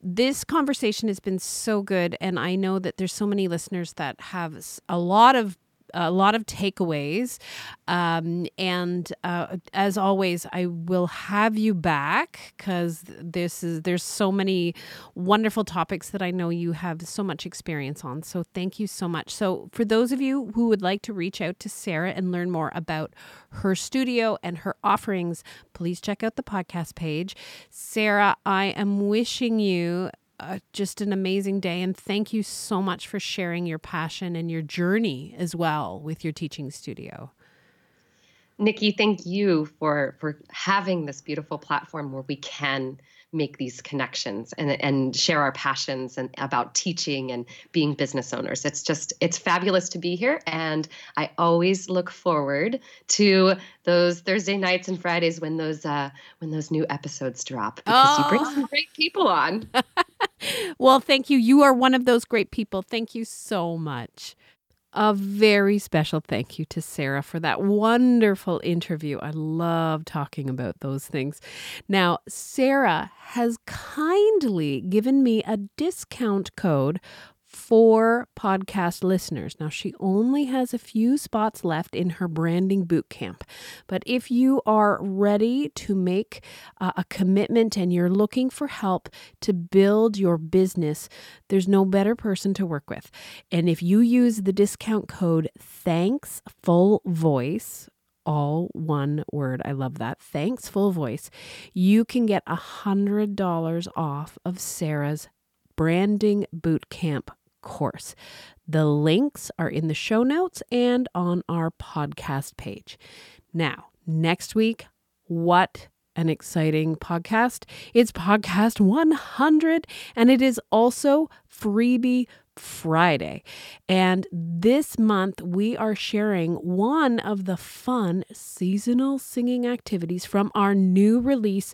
[SPEAKER 1] this conversation has been so good. And I know that there's so many listeners that have a lot of a lot of takeaways. Um, and uh, as always, I will have you back because this is there's so many wonderful topics that I know you have so much experience on. So thank you so much. So for those of you who would like to reach out to Sara and learn more about her studio and her offerings, please check out the podcast page. Sara, I am wishing you uh, just an amazing day. And thank you so much for sharing your passion and your journey as well with your teaching studio.
[SPEAKER 2] Nikki, thank you for for having this beautiful platform where we can make these connections and and share our passions and about teaching and being business owners. It's just it's fabulous to be here and I always look forward to those Thursday nights and Fridays when those uh when those new episodes drop because oh. you bring some great people on.
[SPEAKER 1] well, thank you. You are one of those great people. Thank you so much. A very special thank you to Sara for that wonderful interview. I love talking about those things. Now, Sara has kindly given me a discount code for podcast listeners. Now, she only has a few spots left in her branding boot camp. But if you are ready to make uh, a commitment and you're looking for help to build your business, there's no better person to work with. And if you use the discount code Thanks Full Voice, all one word. I love that. Thanks, full voice. You can get a hundred dollars off of Sara's branding boot camp course. The links are in the show notes and on our podcast page. Now, next week, what an exciting podcast. It's podcast 100, and it is also Freebie Friday. And this month, we are sharing one of the fun seasonal singing activities from our new release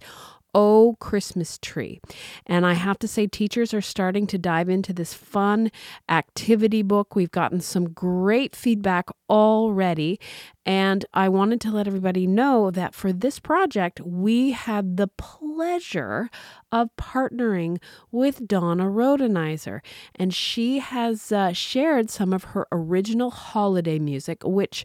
[SPEAKER 1] Oh Christmas Tree. And I have to say, teachers are starting to dive into this fun activity book. We've gotten some great feedback already. And I wanted to let everybody know that for this project, we had the pleasure of partnering with Donna Rodenizer. And she has uh, shared some of her original holiday music, which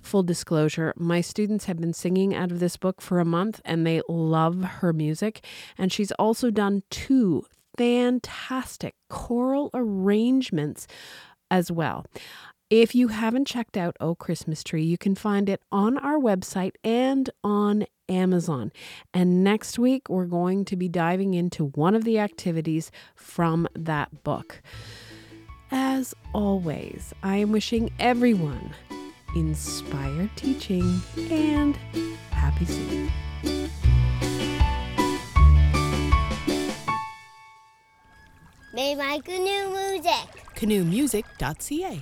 [SPEAKER 1] Full disclosure, my students have been singing out of this book for a month and they love her music. And she's also done two fantastic choral arrangements as well. If you haven't checked out Oh Christmas Tree, you can find it on our website and on Amazon. And next week, we're going to be diving into one of the activities from that book. As always, I am wishing everyone inspired teaching, and happy singing.
[SPEAKER 4] May my canoe music.
[SPEAKER 1] Canoemusic.ca